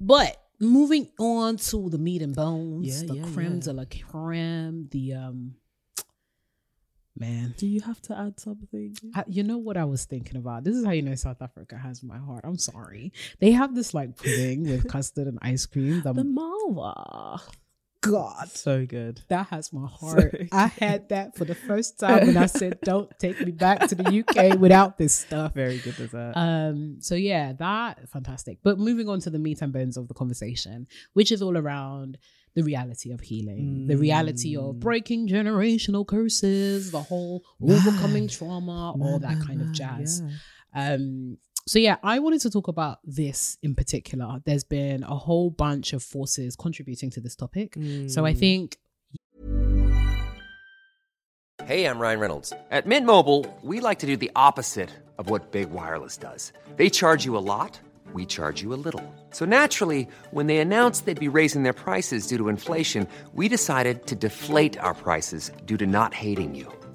But moving on to the meat and bones, Yeah, the yeah, creme yeah. de la creme, the um man. Do you have to add something? I, you know what I was thinking about? This is how you know South Africa has my heart. I'm sorry. They have this like pudding with custard and ice cream. The, The malva. God, So good. that has my heart. So I had that for the first time when I said, "Don't take me back to the UK without this stuff." Very good dessert. Um, so yeah, that fantastic. But moving on to the meat and bones of the conversation, which is all around the reality of healing, the reality of Mm. breaking generational curses, the whole overcoming trauma, all that kind of jazz. yeah. Um, so yeah, I wanted to talk about this in particular. There's been a whole bunch of forces contributing to this topic. So I Mm. think Hey, I'm Ryan Reynolds. At Mint Mobile, we like to do the opposite of what Big Wireless does. They charge you a lot, we charge you a little. So naturally, when they announced they'd be raising their prices due to inflation, we decided to deflate our prices due to not hating you.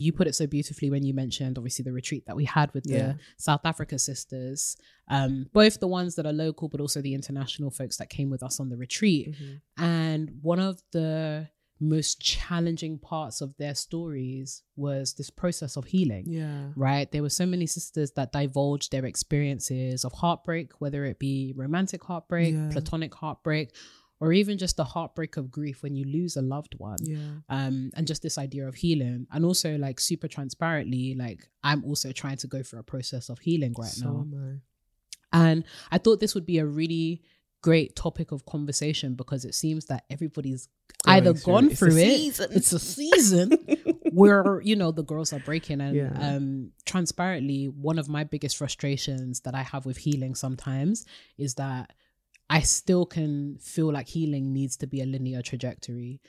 You put it so beautifully when you mentioned obviously the retreat that we had with Yeah. the South Africa sisters, um, both the ones that are local, but also the international folks that came with us on the retreat. Mm-hmm. And one of the most challenging parts of their stories was this process of healing. Yeah. Right. There were so many sisters that divulged their experiences of heartbreak, whether it be romantic heartbreak, Yeah. platonic heartbreak, or even just the heartbreak of grief when you lose a loved one Yeah. um and just this idea of healing and also like super transparently like i'm also trying to go through a process of healing right so now am and i thought this would be a really great topic of conversation because it seems that everybody's Going either through gone it. It's through it season. it's a season where you know the girls are breaking and Yeah. um transparently one of my biggest frustrations that i have with healing sometimes is that i still can feel like healing needs to be a linear trajectory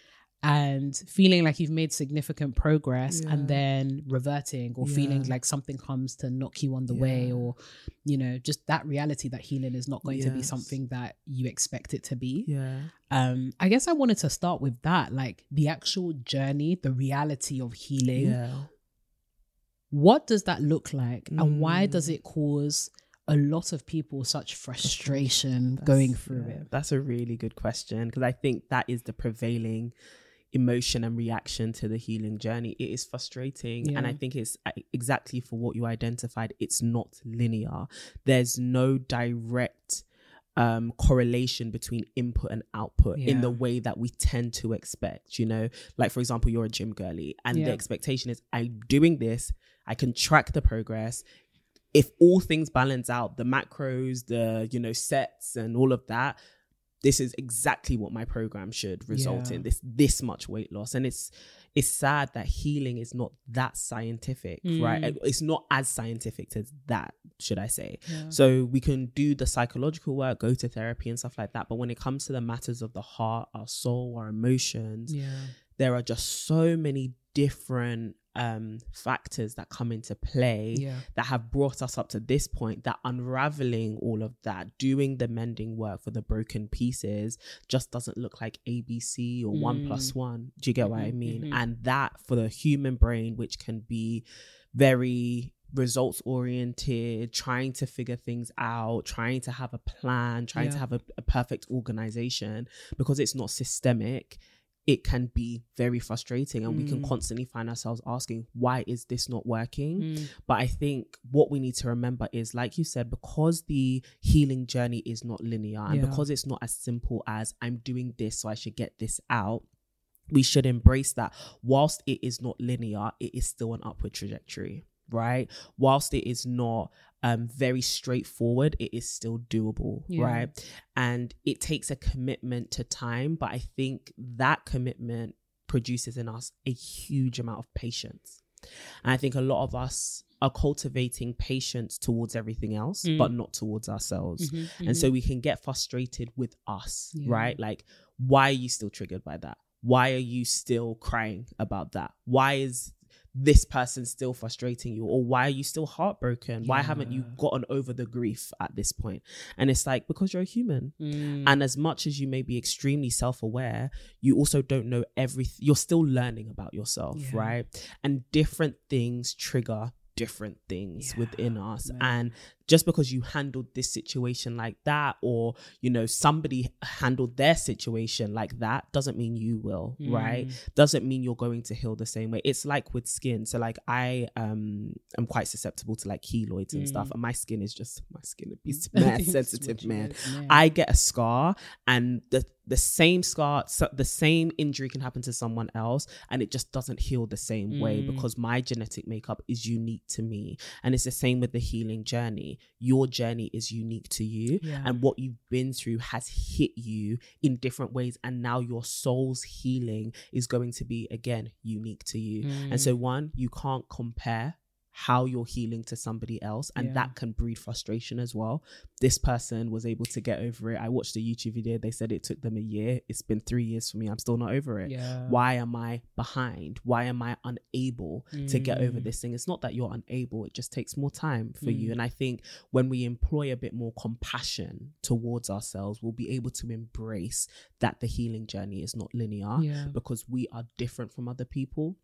and feeling like you've made significant progress Yeah. and then reverting or feeling like something comes to knock you on the way or you know just that reality that healing is not going to be something that you expect it to be Yeah. um i guess i wanted to start with that like the actual journey the reality of healing Yeah. what does that look like and why does Mm. it cause a lot of people such frustration going through yeah, it That's a really good question because I think that is the prevailing emotion and reaction to the healing journey. It is frustrating. And I think it's uh, exactly for what you identified. It's not linear, there's no direct um correlation between input and output in the way that we tend to expect you know like for example you're a gym girly and Yeah. the expectation is i'm doing this i can track the progress if all things balance out the macros the you know sets and all of that this is exactly what my program should result Yeah. in this this much weight loss and it's it's sad that healing is not that scientific right Mm. it's not as scientific as that should i say Yeah. so we can do the psychological work go to therapy and stuff like that but when it comes to the matters of the heart our soul our emotions yeah there are just so many different um factors that come into play yeah that have brought us up to this point that unraveling all of that doing the mending work for the broken pieces just doesn't look like abc or one Mm. plus one do you get what i Mhm, mean mhm. and that for the human brain which can be very results oriented, trying to figure things out, trying to have a plan, trying to have a, a perfect organization, because it's not systemic, it can be very frustrating. And we can Mm. constantly find ourselves asking, why is this not working? Mm. But I think what we need to remember is, like you said, because the healing journey is not linear and Yeah. because it's not as simple as I'm doing this, so I should get this out. We should embrace that. Whilst it is not linear, it is still an upward trajectory, right? Whilst it is not um, very straightforward, it is still doable, Yeah. right? And it takes a commitment to time, but I think that commitment produces in us a huge amount of patience. And I think a lot of us are cultivating patience towards everything else, Mm. but not towards ourselves. Mhm, And so we can get frustrated with us, Yeah. right? Like, why are you still triggered by that? Why are you still crying about that? Why is this person still frustrating you? Or why are you still heartbroken? Why haven't you gotten over the grief at this point? And it's like, because you're a human. Mm. And as much as you may be extremely self aware, you also don't know everything. You're still learning about yourself, Yeah. right? And different things trigger different things Yeah, within us. man. And just because you handled this situation like that, or, you know, somebody handled their situation like that, doesn't mean you will, right? Mm. Doesn't mean you're going to heal the same way. It's like with skin. So, like, I um am quite susceptible to like keloids and stuff, Mm. and my skin is just my skin is mad sensitive, man. man. I get a scar and the the same scar so the same injury can happen to someone else and it just doesn't heal the same way Mm. because my genetic makeup is unique to me and it's the same with the healing journey your journey is unique to you Yeah. and what you've been through has hit you in different ways and now your soul's healing is going to be again unique to you and Mm. so one you can't compare how you're healing to somebody else and Yeah. that can breed frustration as well this person was able to get over it i watched a youtube video they said it took them a year it's been three years for me i'm still not over it Yeah. why am i behind why am i unable to get over Mm. this thing it's not that you're unable it just takes more time for you Mm. and i think when we employ a bit more compassion towards ourselves we'll be able to embrace that the healing journey is not linear Yeah. because we are different from other people.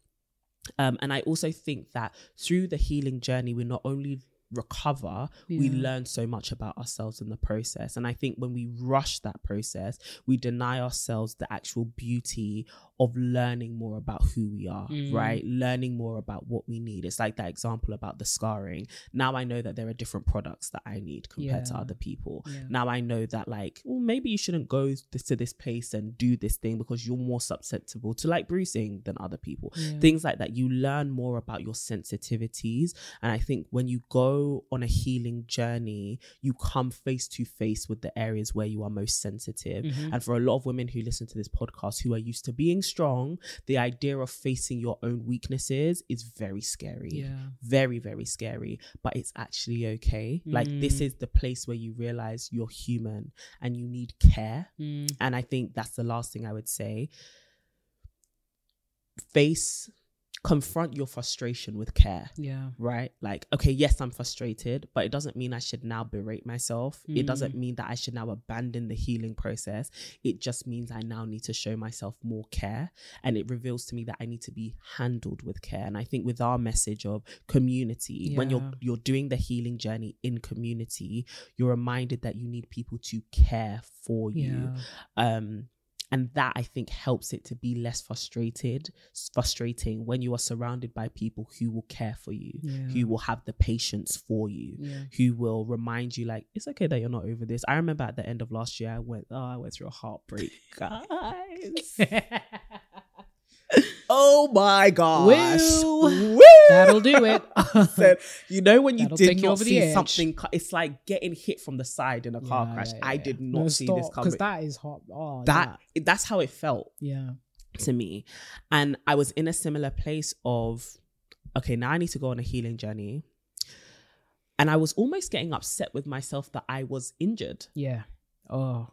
Um, and I also think that through the healing journey, we're not only recover, we learn so much about ourselves in the process. And I think when we rush that process, we deny ourselves the actual beauty of learning more about who we are, Mm. right? Learning more about what we need. It's like that example about the scarring. Now I know that there are different products that I need compared to other people. Yeah. Now I know that, like, well, maybe you shouldn't go this, to this place and do this thing because you're more susceptible to like bruising than other people. Yeah. Things like that. You learn more about your sensitivities. And I think when you go on a healing journey, you come face to face with the areas where you are most sensitive. Mhm. And for a lot of women who listen to this podcast who are used to being strong, the idea of facing your own weaknesses is very scary Yeah. very very scary but it's actually okay like this Mm. is the place where you realize you're human and you need care Mm. and i think that's the last thing i would say face confront your frustration with care Yeah. right like okay yes i'm frustrated but it doesn't mean i should now berate myself it doesn't Mm. mean that i should now abandon the healing process it just means i now need to show myself more care and it reveals to me that i need to be handled with care and i think with our message of community when you're you're doing the healing journey in community you're reminded that you need people to care for you Yeah. um and that i think helps it to be less frustrated frustrating when you are surrounded by people who will care for you Yeah. who will have the patience for you Yeah. who will remind you like it's okay that you're not over this i remember at the end of last year i went oh i went through a heartbreak guys oh my gosh Well, Woo! That'll do it. said, you know when you That'll did not the see something it's like getting hit from the side in a car Yeah, crash yeah, i yeah. did No, not see this stop, coming Because that is hot. Oh, that that's how it felt Yeah. to me and i was in a similar place of okay now i need to go on a healing journey and i was almost getting upset with myself that i was injured Yeah. Oh.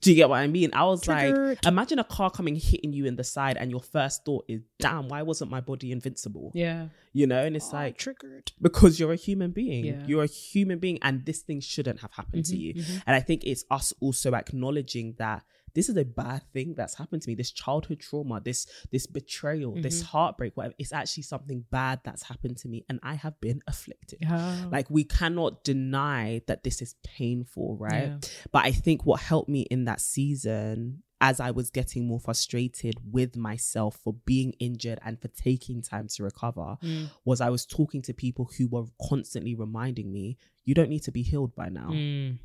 Do you get what i mean i was Triggered. like imagine a car coming hitting you in the side and your first thought is damn why wasn't my body invincible Yeah. you know and it's Oh, like triggered. because you're a human being. Yeah. You're a human being, and this thing shouldn't have happened to Mhm, you. mhm. And I think it's us also acknowledging that this is a bad thing that's happened to me. This childhood trauma, this this betrayal, this Mm-hmm. heartbreak, whatever. It's actually something bad that's happened to me, and I have been afflicted. Yeah. Like we cannot deny that this is painful, right? Yeah. But I think what helped me in that season as I was getting more frustrated with myself for being injured and for taking time to recover Mm. was I was talking to people who were constantly reminding me, you don't need to be healed by now. Mm.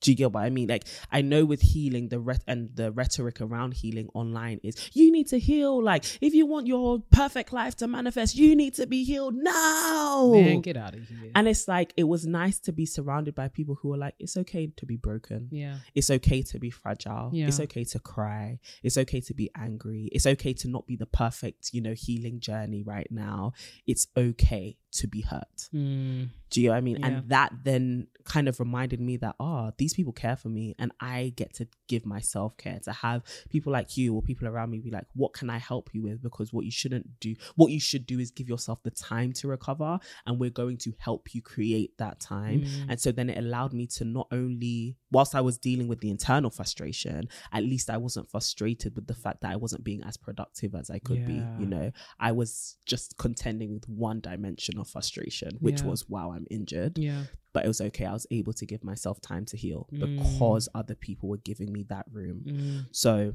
Do you get what I mean? Like I know with healing, the ret- and the rhetoric around healing online is you need to heal. Like if you want your perfect life to manifest, you need to be healed now. Man, get out of here. and it's like it was nice to be surrounded by people who are like, it's okay to be broken. yeah. It's okay to be fragile. Yeah. It's okay to cry. It's okay to be angry. It's okay to not be the perfect, you know, healing journey right now. It's okay to be hurt. Mm. Do you know what I mean? Yeah. And that then kind of reminded me that, oh, these people care for me and I get to give myself care to have people like you or people around me be like, what can I help you with? Because what you shouldn't do, what you should do is give yourself the time to recover and we're going to help you create that time. Mm. And so then it allowed me to not only, whilst I was dealing with the internal frustration, at least I wasn't frustrated with the fact that I wasn't being as productive as I could be. You know, I was just contending with one dimension of frustration, which Yeah. was, wow, I'm injured. Yeah. But it was okay. I was able to give myself time to heal Mm. because other people were giving me that room. Mm. So,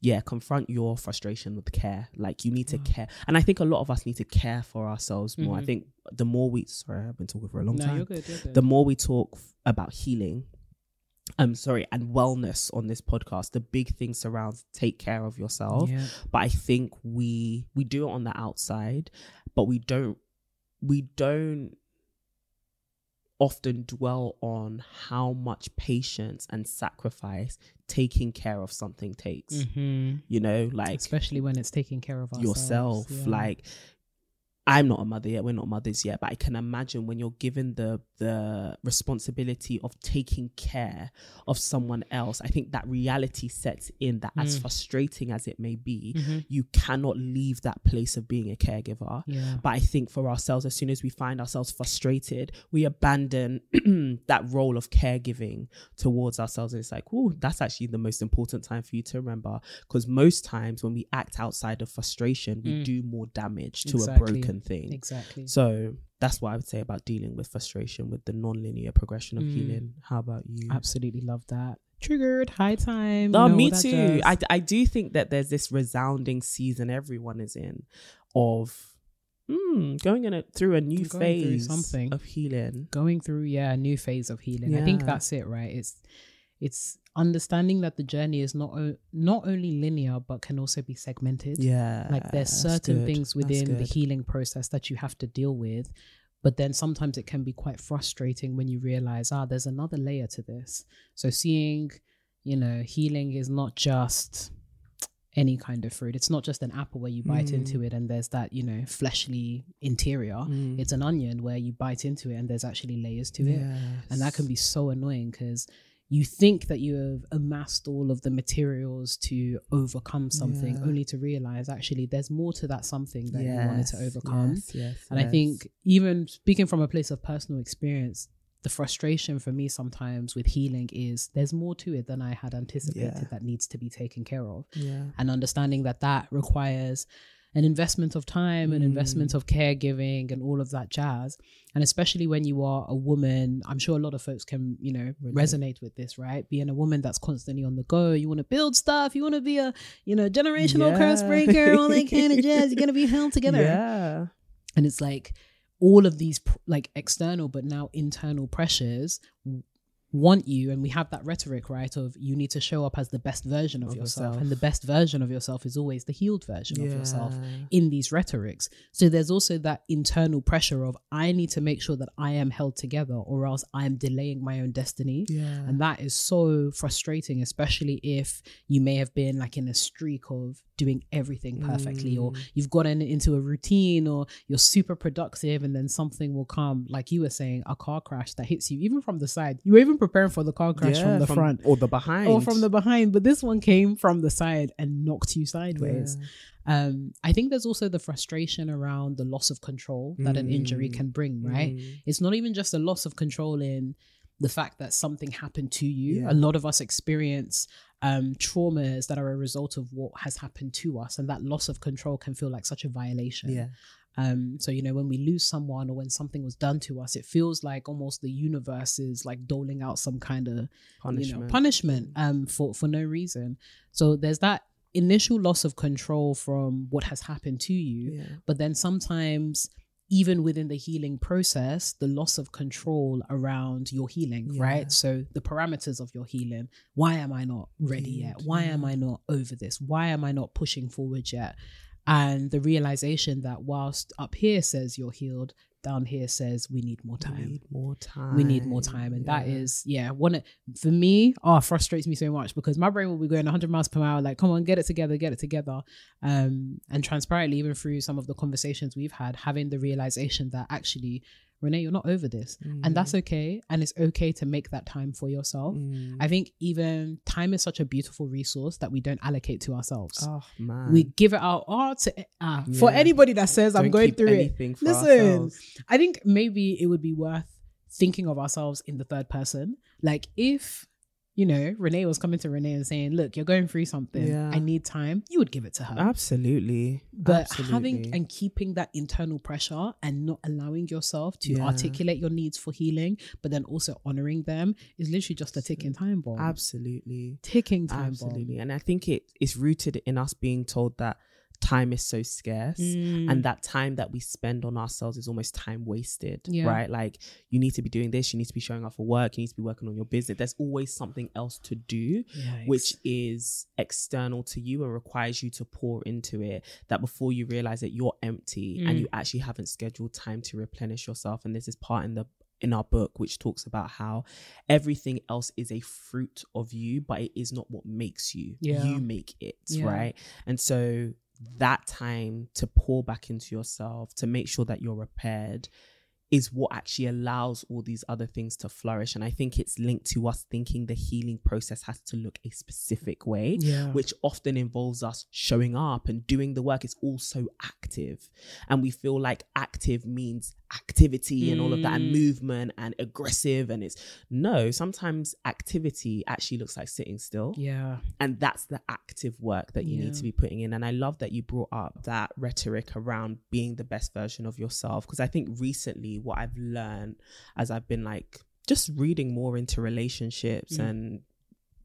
yeah, confront your frustration with care. Like you need to Wow. care. And I think a lot of us need to care for ourselves more. I Mhm. think the more we, sorry, I've been talking for a long No, time you're good. You're good. the more we talk f- about healing I'm sorry and wellness on this podcast the big thing surrounds take care of yourself Yeah. but i think we we do it on the outside but we don't we don't often dwell on how much patience and sacrifice taking care of something takes Mhm. you know like Especially when it's taking care of yourself. Yeah. Like I'm not a mother yet, we're not mothers yet, but I can imagine when you're given the the responsibility of taking care of someone else, I think that reality sets in that as Mm. frustrating as it may be, Mhm. you cannot leave that place of being a caregiver. Yeah. But I think for ourselves, as soon as we find ourselves frustrated, we abandon that role of caregiving towards ourselves. And it's like, oh, that's actually the most important time for you to remember. Because most times when we act outside of frustration, we Mm. do more damage to Exactly. a broken thing. Exactly. So that's what I would say about dealing with frustration with the non-linear progression of Mm. healing. How about you? Absolutely love that. Triggered. High time. No, me too. I, I do think that there's this resounding season everyone is in of mm, going in a, through a new phase something. of healing. going through yeah a new phase of healing i think that's it right it's it's understanding that the journey is not o- not only linear but can also be segmented. Yeah, like there's certain things within the healing process that you have to deal with but then sometimes it can be quite frustrating when you realize ah there's another layer to this. So seeing you know healing is not just any kind of fruit. It's not just an apple where you bite Mm. into it and there's that you know fleshly interior. Mm. it's an onion where you bite into it and there's actually layers to it. And that can be so annoying because you think that you have amassed all of the materials to overcome something Yeah. only to realize actually there's more to that something that you wanted to overcome yes, yes, and i think even speaking from a place of personal experience the frustration for me sometimes with healing is there's more to it than i had anticipated Yeah. that needs to be taken care of yeah, and understanding that that requires an investment of time an investment Mm. of caregiving and all of that jazz. And especially when you are a woman i'm sure a lot of folks can you know resonate with this right? Being a woman that's constantly on the go you want to build stuff you want to be a you know generational curse breaker all that kind of jazz you're gonna be held together. Yeah, and it's like all of these pr- like external but now internal pressures want you and we have that rhetoric right of you need to show up as the best version of, Of yourself. yourself. and the best version of yourself is always the healed version of yourself in these rhetorics so there's also that internal pressure of i need to make sure that i am held together or else i am delaying my own destiny yeah, and that is so frustrating, especially if you may have been like in a streak of doing everything perfectly, or Mm. you've gotten into a routine, or you're super productive, and then something will come, like you were saying, a car crash that hits you, even from the side. You even preparing for the car crash Yeah, from the front. or the behind, Or from the behind, but this one came from the side and knocked you sideways. Um, I think there's also the frustration around the loss of control that an injury Mm. can bring, right? Mm. It's not even just a loss of control in the fact that something happened to you. Yeah. A lot of us experience um, traumas that are a result of what has happened to us, and that loss of control can feel like such a violation. Yeah. Um, so you know, when we lose someone or when something was done to us, it feels like almost the universe is like doling out some kind of Punishment. you know punishment um for for no reason. So there's that initial loss of control from what has happened to you, Yeah. but then sometimes even within the healing process, the loss of control around your healing, Yeah. right? So the parameters of your healing. Why am I not ready yet? Indeed, Why am. I not over this? Why am I not pushing forward yet? And the realization that whilst up here says you're healed, down here says we need more We time need more time. we need more time and that Yeah. is yeah one for me oh frustrates me so much because my brain will be going 100 miles per hour like come on get it together get it together um and transparently even through some of the conversations we've had having the realization that actually renee you're not over this and that's okay and it's okay to make that time for yourself Mm. i think even time is such a beautiful resource that we don't allocate to ourselves Oh man. we give it out all to, ah, for anybody that says i'm going through it listen ourselves. I think maybe it would be worth thinking of ourselves in the third person. Like if, you know, Renee was coming to Renee and saying, Look, you're going through something. Yeah. I need time, you would give it to her. Absolutely. but Absolutely. having and keeping that internal pressure and not allowing yourself to Yeah. articulate your needs for healing, but then also honoring them is literally just a ticking time bomb. Absolutely. Ticking time Absolutely. And I think it is rooted in us being told that time is so scarce Mm. and that time that we spend on ourselves is almost time wasted. Yeah. Right. Like you need to be doing this, you need to be showing up for work, you need to be working on your business. There's always something else to do. Yikes. Which is external to you and requires you to pour into it. That before you realize that you're empty and Mm. you actually haven't scheduled time to replenish yourself. And this is part in the in our book, which talks about how everything else is a fruit of you, but it is not what makes you. Yeah. You make it, Yeah. right? And so that time to pour back into yourself, to make sure that you're repaired, is what actually allows all these other things to flourish. And I think it's linked to us thinking the healing process has to look a specific way, Yeah. which often involves us showing up and doing the work. It's also active. And we feel like active means activity and all of that and Mm. movement and aggressive. And it's no, sometimes activity actually looks like sitting still Yeah. and that's the active work that you Yeah. need to be putting in and i love that you brought up that rhetoric around being the best version of yourself because i think recently what i've learned as i've been like just reading more into relationships Mm. and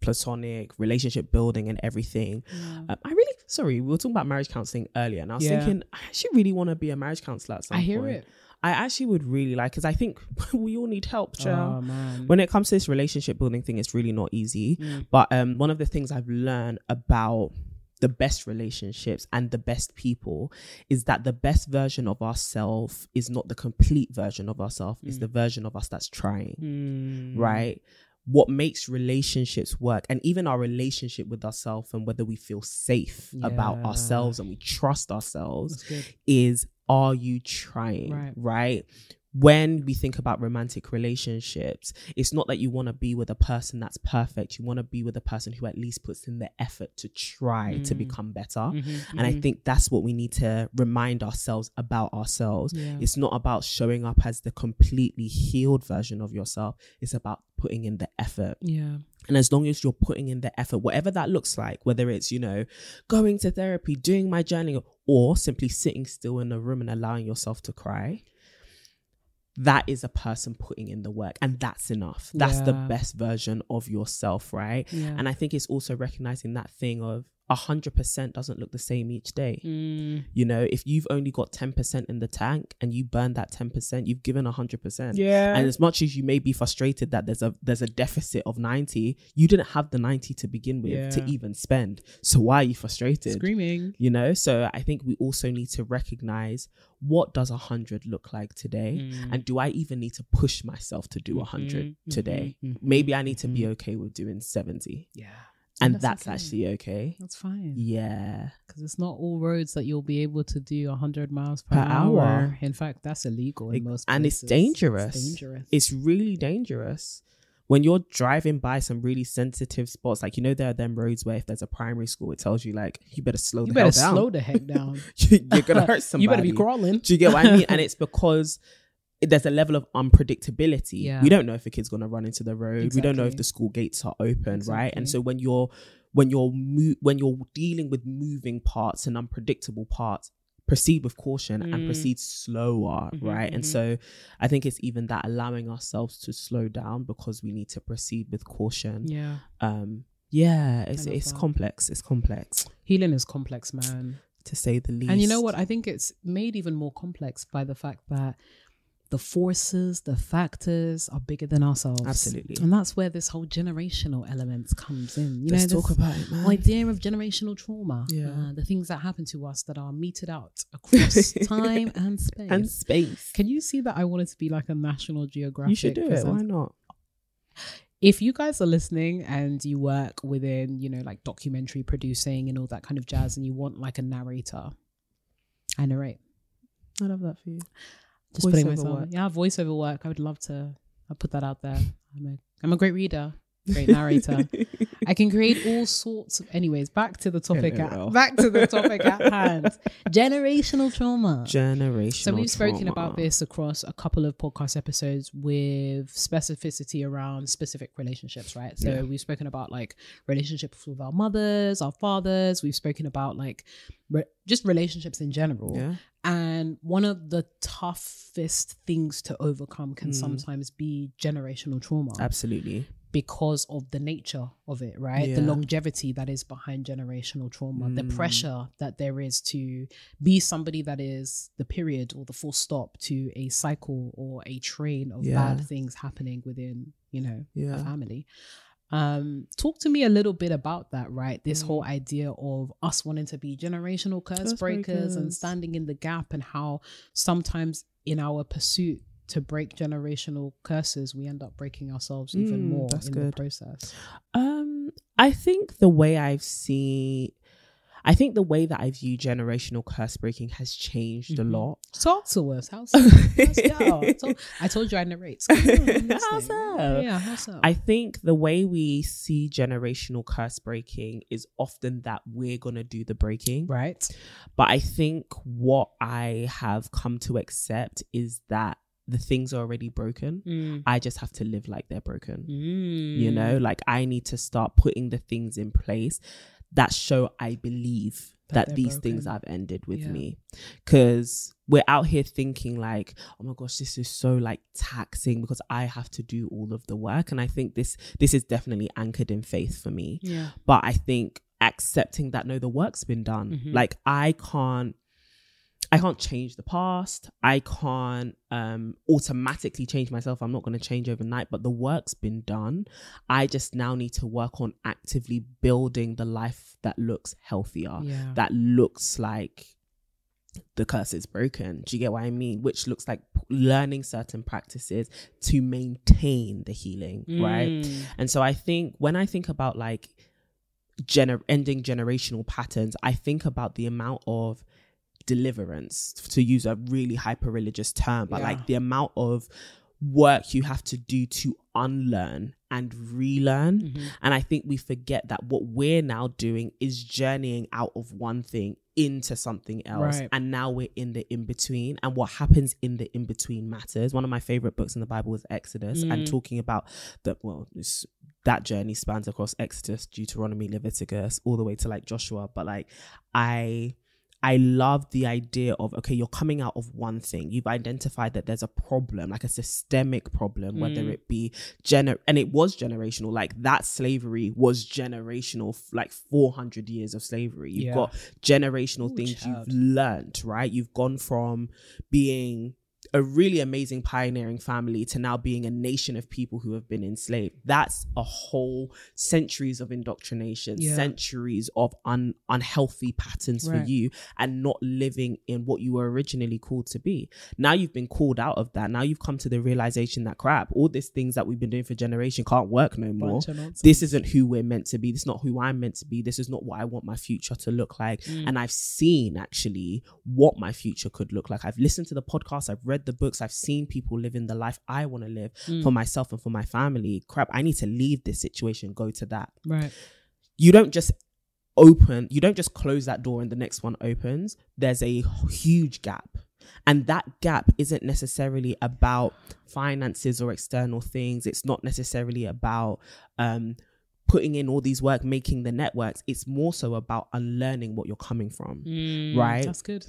platonic relationship building and everything um, i really sorry we were talking about marriage counseling earlier and i was Yeah. thinking i actually really want to be a marriage counselor at some I hear point. it. i actually would really like because i think we all need help child Oh when it comes to this relationship building thing, it's really not easy. Mm. But um, one of the things I've learned about the best relationships and the best people is that the best version of ourselves is not the complete version of ourselves, it's the version of us that's trying, Mm. right? What makes relationships work and even our relationship with ourselves and whether we feel safe about ourselves and we trust ourselves is are you trying Right. right when we think about romantic relationships it's not that you want to be with a person that's perfect you want to be with a person who at least puts in the effort to try to Mm. become better Mm-hmm, and i think that's what we need to remind ourselves about ourselves Yeah. it's not about showing up as the completely healed version of yourself it's about putting in the effort Yeah. and as long as you're putting in the effort, whatever that looks like, whether it's, you know, going to therapy, doing my journaling, or simply sitting still in a room and allowing yourself to cry, that is a person putting in the work. And that's enough. That's the best version of yourself, right? Yeah. And I think it's also recognizing that thing of 100% doesn't look the same each day. Mm. You know, if you've only got 10% in the tank and you burn that 10%, you've given 100%. Yeah. And as much as you may be frustrated that there's a there's a deficit of 90, you didn't have the 90 to begin with to even spend. So why are you frustrated? Screaming. You know, so I think we also need to recognize what does 100 look like today Mm. and do I even need to push myself to do 100 Mhm, today? mhm, Maybe I need to be mhm. okay with doing 70. Yeah. And that's that's, okay. actually okay. That's fine. Yeah. Because it's not all roads that you'll be able to do 100 miles per, Per hour. hour. In fact, that's illegal in It- most and it's dangerous. It's dangerous. It's really dangerous. When you're driving by some really sensitive spots, like you know, there are them roads where if there's a primary school, it tells you like you better slow you the better hell down. slow the heck down. You- You're gonna hurt somebody. You better be crawling. Do you get what I mean? And it's because there's a level of unpredictability. Yeah. We don't know if a kid's going to run into the road. We don't know if the school gates are open, right? And so when you're when you're mo- when you're dealing with moving parts and unpredictable parts, proceed with caution and Mm. proceed slower, Mhm, right? And mhm. so I think it's even that allowing ourselves to slow down because we need to proceed with caution. Yeah. Um yeah, it's it's that. complex. It's complex Healing is complex, man. to say the least. And you know what? I think it's made even more complex by the fact that the forces, the factors are bigger than ourselves. Absolutely. And that's where this whole generational element comes in. You Let's know, talk about it, man. idea of generational trauma. Yeah. Uh, the things that happen to us that are meted out across time and space. and space. Can you see that I wanted to be like a National Geographic? You should do it. presenter? Why not? if you guys are listening and you work within, you know, like documentary producing and all that kind of jazz, and you want like a narrator, I narrate. I love that for you. Just putting Voiceover myself, work. yeah, voiceover work. I would love to. I put that out there. I'm a, I'm a great reader, great narrator. I can create all sorts of. Anyways, back to the topic. At, back to the topic at hand. Generational trauma. Generational. So we've spoken trauma. about this across a couple of podcast episodes with specificity around specific relationships, right? So Yeah. we've spoken about like relationships with our mothers, our fathers. We've spoken about like re- just relationships in general. Yeah. And one of the toughest things to overcome can Mm. sometimes be generational trauma Absolutely. Because of the nature of it, right? The longevity that is behind generational trauma, the Mm. pressure that there is to be somebody that is the period or the full stop to a cycle or a train of Yeah. bad things happening within, you know, a family. Um, talk to me a little bit about that, right? This Mm. whole idea of us wanting to be generational curse, Curse breakers and standing in the gap, and how sometimes in our pursuit to break generational curses, we end up breaking ourselves even Mm, more that's in the process. Um, I think the way I've seen, I think the way that I view generational curse breaking has changed Mhm. a lot. Talk to us. How's go. I told, you I narrate. On, How's up? Yeah, how's up? I think the way we see generational curse breaking is often that we're gonna do the breaking. right. But I think what I have come to accept is that the things are already broken. Mm. I just have to live like they're broken. Mm. You know, like I need to start putting the things in place that show I believe That that, these things have ended with Yeah. me. Cause we're out here thinking like, oh my gosh, this is so like taxing because I have to do all of the work. And I think this this is definitely anchored in faith for me. Yeah. But I think accepting that no, the work's been done. Mhm. Like I can't I can't change the past. I can't um automatically change myself. I'm not going to change overnight, but the work's been done. I just now need to work on actively building the life that looks healthier, Yeah. that looks like the curse is broken. Do you get what I mean? Which looks like p- learning certain practices to maintain the healing, right? Mm. And so I think when I think about like gener- ending generational patterns, I think about the amount of deliverance, to use a really hyper religious term, but Yeah. like the amount of work you have to do to unlearn and relearn. Mhm. And I think we forget that what we're now doing is journeying out of one thing into something else. Right. And now we're in the in between. And what happens in the in between matters. One of my favorite books in the Bible is Exodus and Mm. talking about the, well, this, that journey spans across Exodus, Deuteronomy, Leviticus, all the way to like Joshua. But like, I. I love the idea of okay, you're coming out of one thing. You've identified that there's a problem, like a systemic problem, whether Mm. it be gener and it was generational. Like that slavery was generational, like 400 years of slavery. You've Yeah. got generational Ooh, things child. you've learned, right? You've gone from being a really amazing pioneering family to now being a nation of people who have been enslaved. That's a whole centuries of indoctrination, Yeah. centuries of un- unhealthy patterns Right. for you and not living in what you were originally called to be. Now you've been called out of that. Now you've come to the realization that crap, all these things that we've been doing for generation can't work no more. Bunch of nonsense. This isn't who we're meant to be. This is not who I'm meant to be. This is not what I want my future to look like. Mm. And I've seen actually what my future could look like. I've listened to the podcast, I've read the books, I've seen people living the life I want to live Mm. for myself and for my family. Crap, I need to leave this situation, go to that. Right. You don't just open, you don't just close that door and the next one opens. There's a huge gap. And that gap isn't necessarily about finances or external things. It's not necessarily about um, putting in all these work, making the networks. It's more so about unlearning what you're coming from, right? That's good.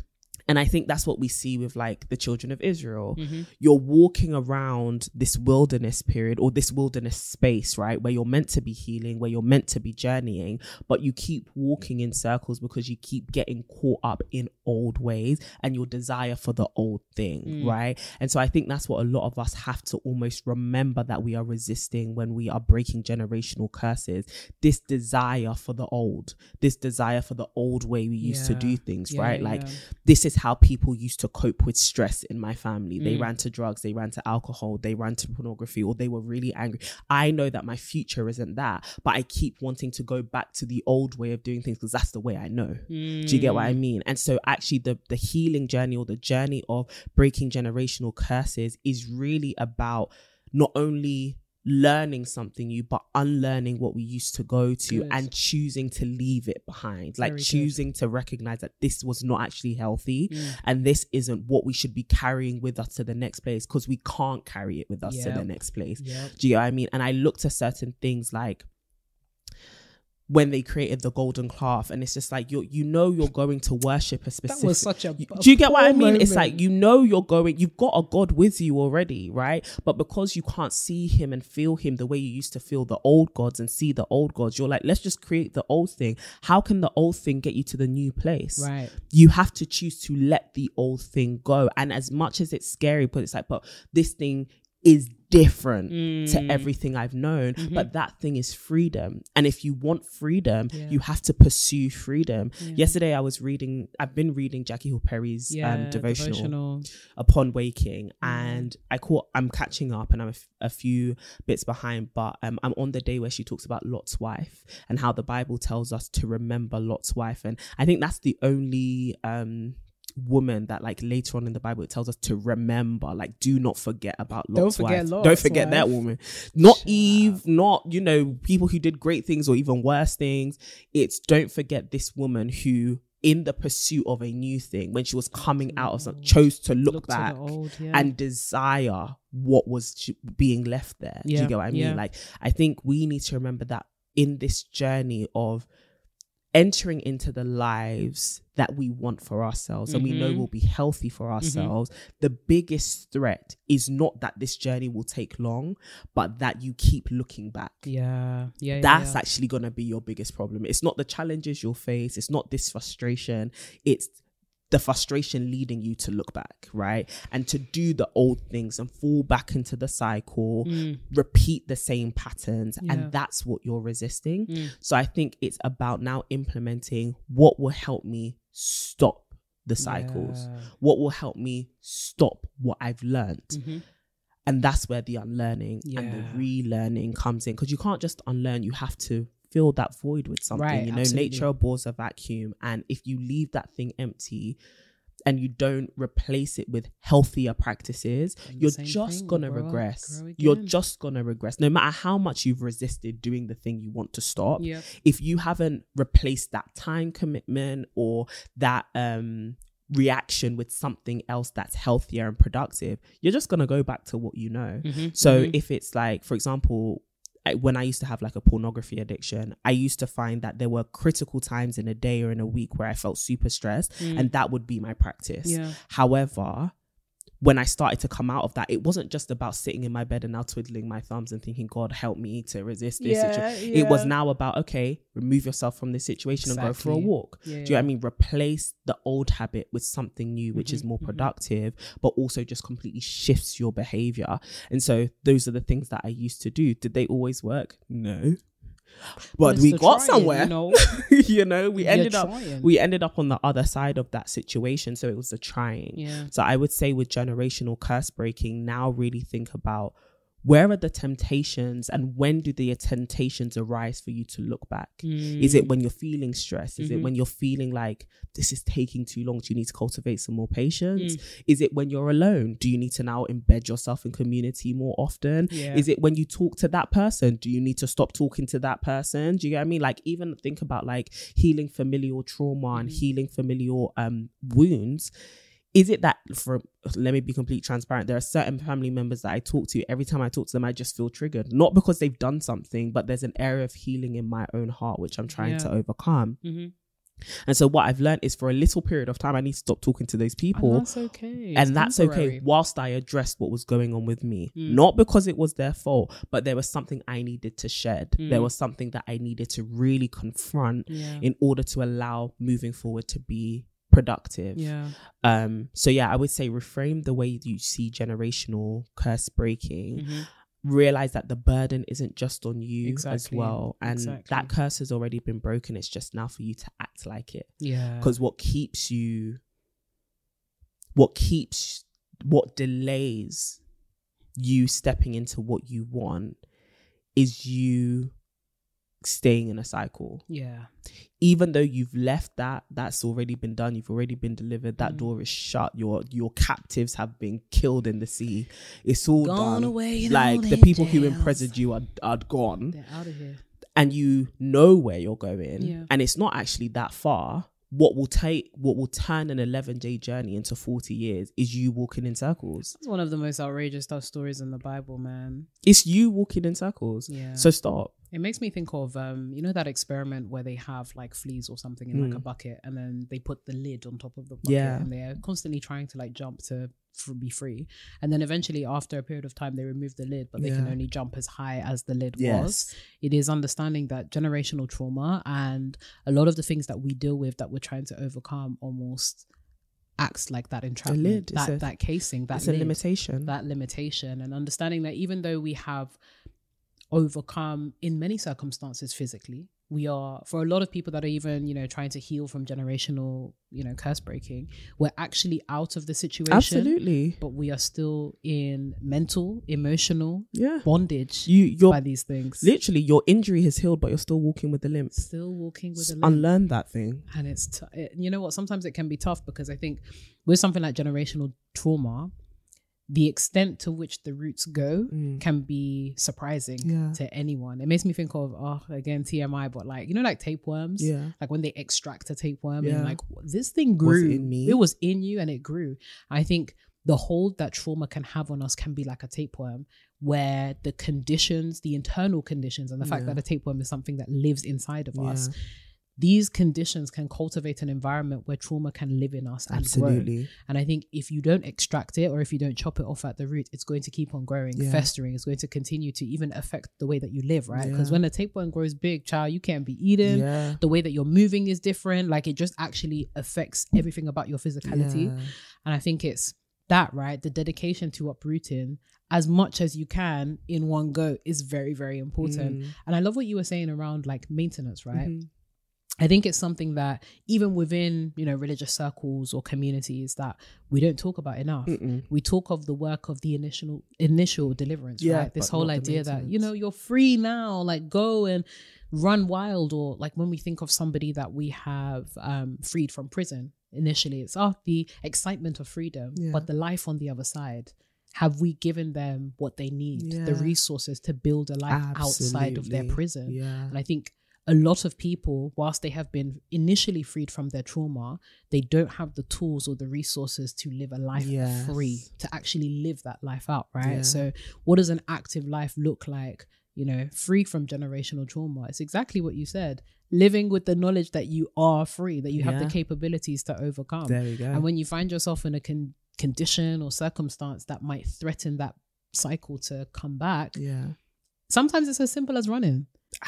And I think that's what we see with like the children of Israel. Mm-hmm. You're walking around this wilderness period or this wilderness space, right? Where you're meant to be healing, where you're meant to be journeying, but you keep walking in circles because you keep getting caught up in old ways and your desire for the old thing, Mm. right? And so I think that's what a lot of us have to almost remember that we are resisting when we are breaking generational curses. This desire for the old, this desire for the old way we used to do things, Yeah, right? Like yeah. this is how people used to cope with stress in my family. They Mm. ran to drugs, they ran to alcohol, they ran to pornography, or they were really angry. I know that my future isn't that, but I keep wanting to go back to the old way of doing things because that's the way I know. Do you get what I Mm. mean? And so actually the the healing journey or the journey of breaking generational curses is really about not only learning something new but unlearning what we used to go to Good. and choosing to leave it behind like Very good. choosing to recognize that this was not actually healthy Mm. and this isn't what we should be carrying with us to the next place because we can't carry it with us to the next place Yep. do you know what I mean? And I looked at certain things like when they created the golden calf, and it's just like you you know you're going to worship a specific. That was such a. A do you get what I mean? It's like you know you're going, you've got a God with you already, right? But because you can't see him and feel him the way you used to feel the old gods and see the old gods, you're like, let's just create the old thing. How can the old thing get you to the new place? Right. You have to choose to let the old thing go. And as much as it's scary, but it's like, but this thing is different Mm. to everything I've known. Mm-hmm. But that thing is freedom. And if you want freedom, you have to pursue freedom. Yesterday I was reading, I've been reading Jackie Hill Perry's Yeah. um, devotional, devotional. upon waking and I caught I'm catching up and I'm a, f- a few bits behind but um, I'm on the day where she talks about Lot's wife and how the Bible tells us to remember Lot's wife and I think that's the only um woman that like later on in the Bible it tells us to remember like do not forget about Don't forget wife Lot's don't forget that woman not Eve not you know people who did great things or even worse things it's don't forget this woman who in the pursuit of a new thing when she was coming out of something chose to look, Look to back old, yeah. and desire what was being left there. Do Yeah, you get what I mean? yeah. Like, I think we need to remember that in this journey of entering into the lives that we want for ourselves and we know Mhm. will be healthy for ourselves, the biggest threat is not that this journey will take long, but that you keep looking back. Yeah. Yeah. That's yeah. actually going to be your biggest problem. It's not the challenges you'll face, it's not this frustration, it's the frustration leading you to look back, right? And to do the old things and fall back into the cycle, repeat the same patterns. Mm. Yeah. And that's what you're resisting. Mm. So I think it's about now implementing what will help me stop the cycles, Yeah. what will help me stop what I've learned. Mhm. And that's where the unlearning and the relearning comes in. Because you can't just unlearn, you have to fill that void with something. Right, you know, absolutely. nature abhors a vacuum. And if you leave that thing empty and you don't replace it with healthier practices, And you're just gonna regress. You're just gonna regress. No matter how much you've resisted doing the thing you want to stop, Yep. if you haven't replaced that time commitment or that um reaction with something else that's healthier and productive you're just going to go back to what you know Mhm, so mhm. if it's like for example I- when I used to have like a pornography addiction, I used to find that there were critical times in a day or in a week where I felt super stressed, and that would be my practice. Mm. Yeah. However, when I started to come out of that, it wasn't just about sitting in my bed and now twiddling my thumbs and thinking, God, help me to resist this Yeah, situation. It was now about, okay, remove yourself from this situation and go for a walk. Yeah, Do you know what I mean? Replace the old habit with something new, which Mm-hmm, is more productive, but also just completely shifts your behavior. And so those are the things that I used to do. Did they always work? No. But we got trying, somewhere. you know? you know, we You're ended up trying. we ended up on the other side of that situation. So it was the trying. Yeah. So I would say with generational curse breaking, now really think about where are the temptations and when do the temptations arise for you to look back? Is Mm. it when you're feeling stressed? Is Mm-hmm. it when you're feeling like this is taking too long? Do you need to cultivate some more patience? Mm. Is it when you're alone? Do you need to now embed yourself in community more often? Yeah. Is it when you talk to that person? Do you need to stop talking to that person? Do you get what I mean? Like even think about like healing familial trauma Mm-hmm. and healing familial um wounds is it that for let me be completely transparent there are certain family members that i talk to every time i talk to them i just feel triggered not because they've done something but there's an area of healing in my own heart which i'm trying Yeah. to overcome Mhm. and so what i've learned is for a little period of time i need to stop talking to those people and that's okay. and that's okay whilst I addressed what was going on with me. Mm. Not because it was their fault, but there was something I needed to shed. There Mm. was something that I needed to really confront Yeah. in order to allow moving forward to be productive. Yeah. Um so yeah, I would say reframe the way you see generational curse breaking. Mhm. Realize that the burden isn't just on you as well. And Exactly. that curse has already been broken. It's just now for you to act like it Yeah. because what keeps you what keeps what delays you stepping into what you want is you staying in a cycle Yeah. even though you've left that that's already been done you've already been delivered that Mm. door is shut your your captives have been killed in the sea it's all Gone done away like the people who angels. imprisoned you are, are gone They're out of here. and you know where you're going Yeah. and it's not actually that far what will take what will turn an 11 day journey into 40 years is you walking in circles It's one of the most outrageous stuff stories in the Bible, man. it's you walking in circles Yeah. so stop It makes me think of um, you know that experiment where they have like fleas or something in like a Mm. bucket, and then they put the lid on top of the bucket, Yeah. and they're constantly trying to like jump to f- be free, and then eventually after a period of time they remove the lid, but they can only jump as high as the lid was. It is understanding that generational trauma and a lot of the things that we deal with that we're trying to overcome almost acts like that entrapment, lid, that a- that casing, that lid limitation that limitation and understanding that even though we have overcome in many circumstances physically. We are for a lot of people that are even you know trying to heal from generational you know curse breaking we're actually out of the situation absolutely. but we are still in mental emotional yeah. bondage you you're by these things. literally your injury has healed but you're still walking with the limp. Still walking with a limp. unlearn that thing. And it's t- it, you know what? Sometimes it can be tough because i think with something like generational trauma the extent to which the roots go Mm. can be surprising Yeah. to anyone it makes me think of oh again tmi but like you know like tapeworms Yeah. like when they extract a tapeworm Yeah. and like this thing Was it grew in me? it was in you and it grew i think the hold that trauma can have on us can be like a tapeworm where the conditions the internal conditions and the fact Yeah. that a tapeworm is something that lives inside of us. These conditions can cultivate an environment where trauma can live in us and grow. absolutely And I think if you don't extract it or if you don't chop it off at the root, it's going to keep on growing, Yeah. festering. It's going to continue to even affect the way that you live, right? Because Yeah. when a tapeworm grows big, child, you can't be eating. yeah The way that you're moving is different. Like it just actually affects everything about your physicality. Yeah. And I think it's that, right? The dedication to uprooting as much as you can in one go is very, very important. Mm. And I love what you were saying around like maintenance, right? Mhm. I think it's something that even within, you know, religious circles or communities that we don't talk about enough. Mm-mm. We talk of the work of the initial initial deliverance, Yeah, right? This whole idea that, you know, you're free now, like go and run wild or like when we think of somebody that we have um freed from prison, initially it's oh the excitement of freedom, Yeah. but the life on the other side. Have we given them what they need, the resources to build a life outside of their prison? yeah And I think a lot of people, whilst they have been initially freed from their trauma, they don't have the tools or the resources to live a life Yes. free, to actually live that life out, right? Yeah. So, what does an active life look like? You know, free from generational trauma. It's exactly what you said. Living with the knowledge that you are free, that you have the capabilities to overcome. there we go And when you find yourself in a con- condition or circumstance that might threaten that cycle to come back, yeah sometimes it's as simple as running.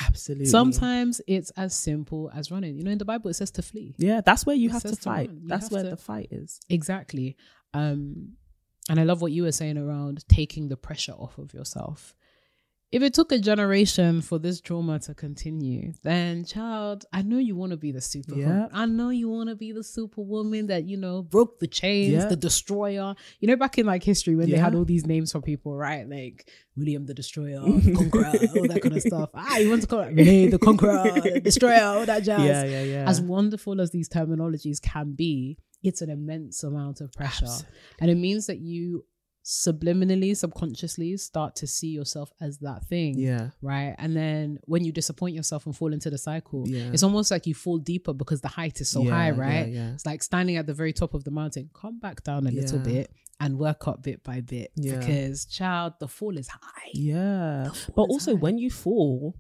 Absolutely Sometimes it's as simple as running. You know, in the Bible it says to flee. yeah that's where you It have to says to fight that's where to- the fight is Exactly. Um, and I love what you were saying around taking the pressure off of yourself. If it took a generation for this trauma to continue, then child, I know you want to be the super. Yeah. I know you want to be the superwoman that you know broke the chains, Yeah. the destroyer. You know, back in like history when they had all these names for people, right? Like William the Destroyer, the Conqueror, all that kind of stuff. Ah, you want to call it Renee the Conqueror, the Destroyer, all that jazz yeah yeah yeah as wonderful as these terminologies can be, it's an immense amount of pressure. Absolutely. And it means that you subliminally, subconsciously start to see yourself as that thing. Yeah. Right. And then when you disappoint yourself and fall into the cycle, Yeah. it's almost like you fall deeper because the height is so Yeah, high, right? yeah. It's like standing at the very top of the mountain. Come back down a little bit and work up bit by bit. Yeah. Because child, the fall is high. Yeah. But is also, high. when you fall,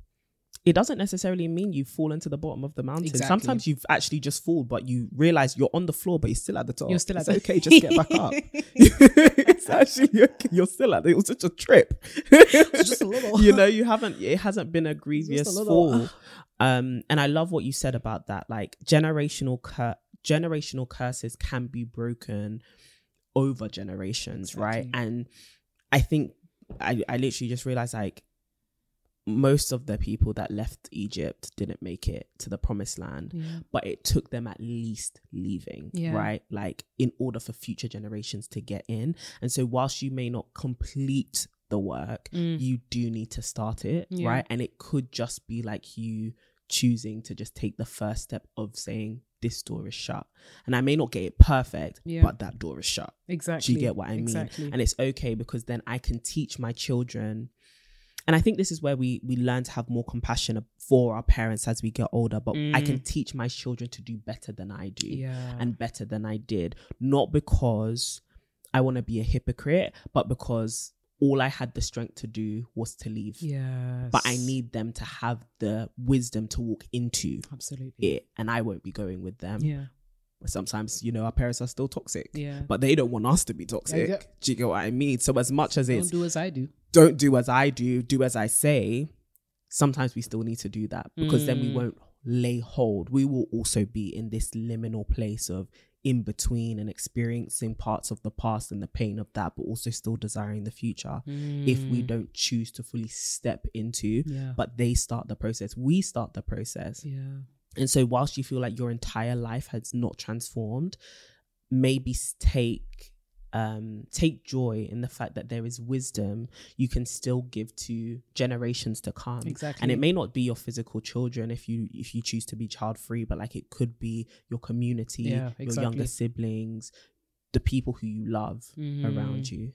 it doesn't necessarily mean you fall into the bottom of the mountain. Exactly. Sometimes you've actually just fall, but you realize you're on the floor, but you're still at the top. You're still at it's the- okay, just get back up. it's actually okay. You're still at it. It was such a trip. just a little. you know, you haven't. It hasn't been a grievous little. fall. Um, and I love what you said about that. Like generational cur- generational curses can be broken over generations, right? And I think I, I literally just realized like most of the people that left Egypt didn't make it to the promised land, Yeah. but it took them at least leaving, Yeah. right? Like in order for future generations to get in. And so, whilst you may not complete the work, you do need to start it, Mm. Yeah. right? And it could just be like you choosing to just take the first step of saying, This door is shut. And I may not get it perfect, Yeah. but that door is shut. Exactly. Do you get what I mean? Exactly. And it's okay because then I can teach my children. And I think this is where we we learn to have more compassion for our parents as we get older. But I can teach my children to do better than I do, Mm. Yeah. and better than I did, not because I want to be a hypocrite, but because all I had the strength to do was to leave. yeah. But I need them to have the wisdom to walk into absolutely. it, and I won't be going with them Yeah. sometimes you know our parents are still toxic Yeah. but they don't want us to be toxic Yeah. do you get what i mean so as much as Don't do as I do. Don't do as i do do as i say sometimes we still need to do that because then we Mm. won't lay hold we will also be in this liminal place of in between and experiencing parts of the past and the pain of that but also still desiring the future if we don't choose to fully step into Mm. Yeah. but they start the process we start the process Yeah. and so, whilst you feel like your entire life has not transformed, maybe take um take joy in the fact that there is wisdom you can still give to generations to come Exactly. and it may not be your physical children if you if you choose to be child free but like it could be your community Yeah, your younger siblings the people who you love around you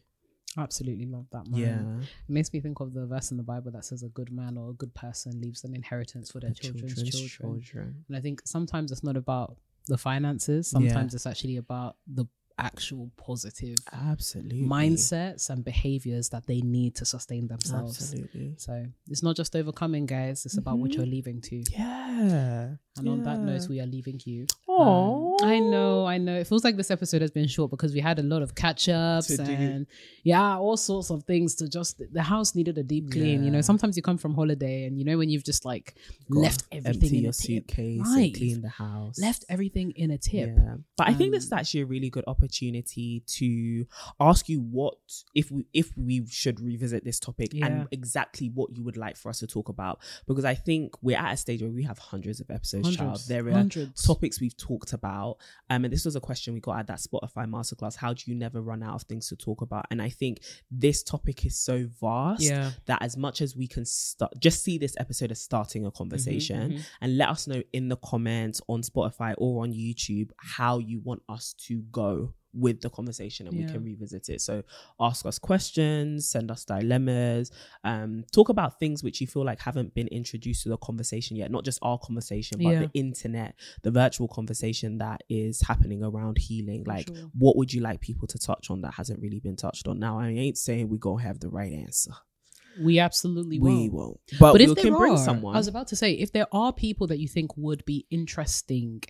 Absolutely love that man. yeah It makes me think of the verse in the Bible that says a good man or a good person leaves an inheritance for their children's, children. children. And I think sometimes it's not about the finances. Sometimes it's actually about the actual positive absolutely mindsets and behaviors that they need to sustain themselves. absolutely So it's not just overcoming, guys. It's about what you're leaving to. yeah And on that note, we are leaving you. Aw. Um, I know, I know. It feels like this episode has been short because we had a lot of catch ups and yeah, all sorts of things to just the house needed a deep clean. You know, sometimes you come from holiday and you know when you've just like Gotta left everything empty in your a suitcase Right. and clean the house Left everything in a tip. Yeah. But I think this is Um, actually a really good opportunity to ask you what if we if we should revisit this topic Yeah. and exactly what you would like for us to talk about because I think we're at a stage where we have hundreds of episodes. Child, there are Hundreds. topics we've talked about, um, and this was a question we got at that Spotify masterclass. How do you never run out of things to talk about? And I think this topic is so vast Yeah. that as much as we can start, just see this episode as starting a conversation mhm. and let us know in the comments on Spotify or on YouTube how you want us to go with the conversation and we can revisit it. So ask us questions, send us dilemmas, um, talk about things which you feel like haven't been introduced to the conversation yet, not just our conversation, but Yeah. the internet, the virtual conversation that is happening around healing. Like sure. what would you like people to touch on that hasn't really been touched on? Now I ain't saying we're gonna have the right answer. We absolutely We won't. won't. But, But we if can there bring are, someone. I was about to say, if there are people that you think would be interesting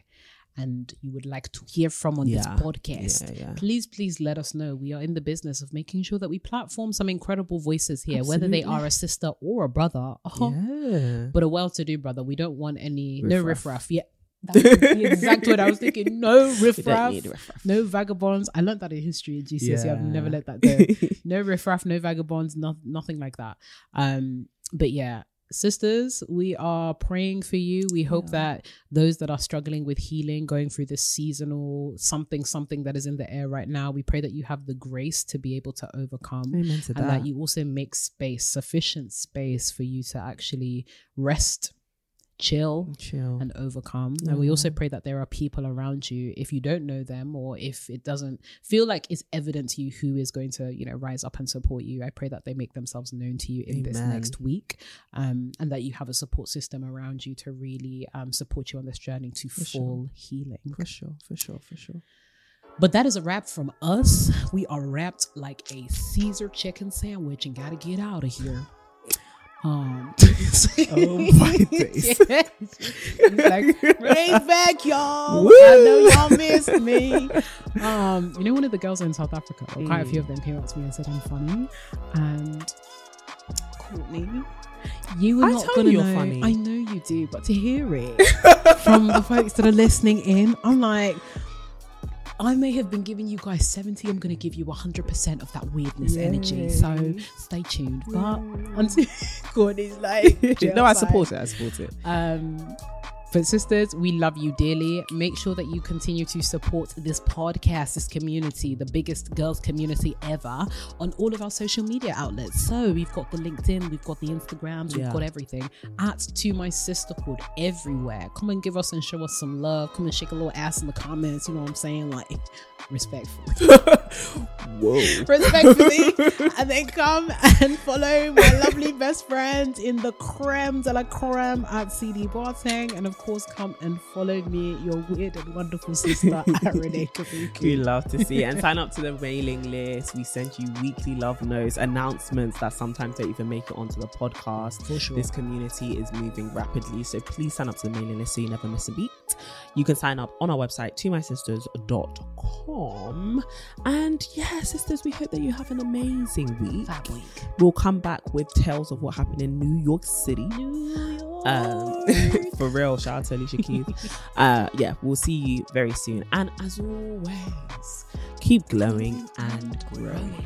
and you would like to hear from on this podcast, Yeah, yeah. please, please let us know. We are in the business of making sure that we platform some incredible voices here, whether they are a sister or a brother. Oh, yeah. But a well-to-do brother. We don't want any no Riffraff. Yeah. That's the exact word I was thinking. No riffraff, riffraff. no vagabonds. I learned that in history at GCSE. I've never let that go. no riffraff, no vagabonds, no, nothing like that. Um, but yeah, sisters, we are praying for you. We hope that those that are struggling with healing, going through this seasonal something, something that is in the air right now, we pray that you have the grace to be able to overcome. Amen to and that. that you also make space, sufficient space for you to actually rest chill, Chill. and overcome. And we also pray that there are people around you, if you don't know them or if it doesn't feel like it's evident to you who is going to, you know, rise up and support you. I pray that they make themselves known to you in this next week, um, and that you have a support system around you to really um, support you on this journey to full healing. For sure, for sure, for sure. But that is a wrap from us. We are wrapped like a Caesar chicken sandwich and gotta get out of here. Um, Oh my days. like, back, y'all. Woo! I know y'all missed me. Um, you know, one of the girls in South Africa, or quite a few of them came up to me and said I'm funny. And Courtney, you were I not gonna you know. funny. I know you do, but to hear it from the folks that are listening in, I'm like. I may have been giving you guys 70. I'm going to give you 100% of that weirdness energy. So stay tuned. But until Courtney's like, no, I support it. I support it. um, but sisters, we love you dearly. Make sure that you continue to support this podcast, this community, the biggest girls community ever, on all of our social media outlets. So we've got the LinkedIn, we've got the Instagrams, we've Yeah. got everything. At to my sisterhood everywhere. Come and give us and show us some love. Come and shake a little ass in the comments. You know what I'm saying? Like respectfully. Whoa. respectfully, and then come and follow my lovely best friend in the creme de la creme at CD Boateng, and of course, come and follow me, your weird and wonderful sister at Renee We Kapuku. love to see it. And sign up to the mailing list. We send you weekly love notes, announcements that sometimes don't even make it onto the podcast. For sure. This community is moving rapidly. So please sign up to the mailing list so you never miss a beat. You can sign up on our website, to mysisters.com. And yeah, sisters, we hope that you have an amazing week. That week. We'll come back with tales of what happened in New York City. New Um, for real, shout out to Alicia Keys. uh, yeah, we'll see you very soon. And as always, keep glowing and growing.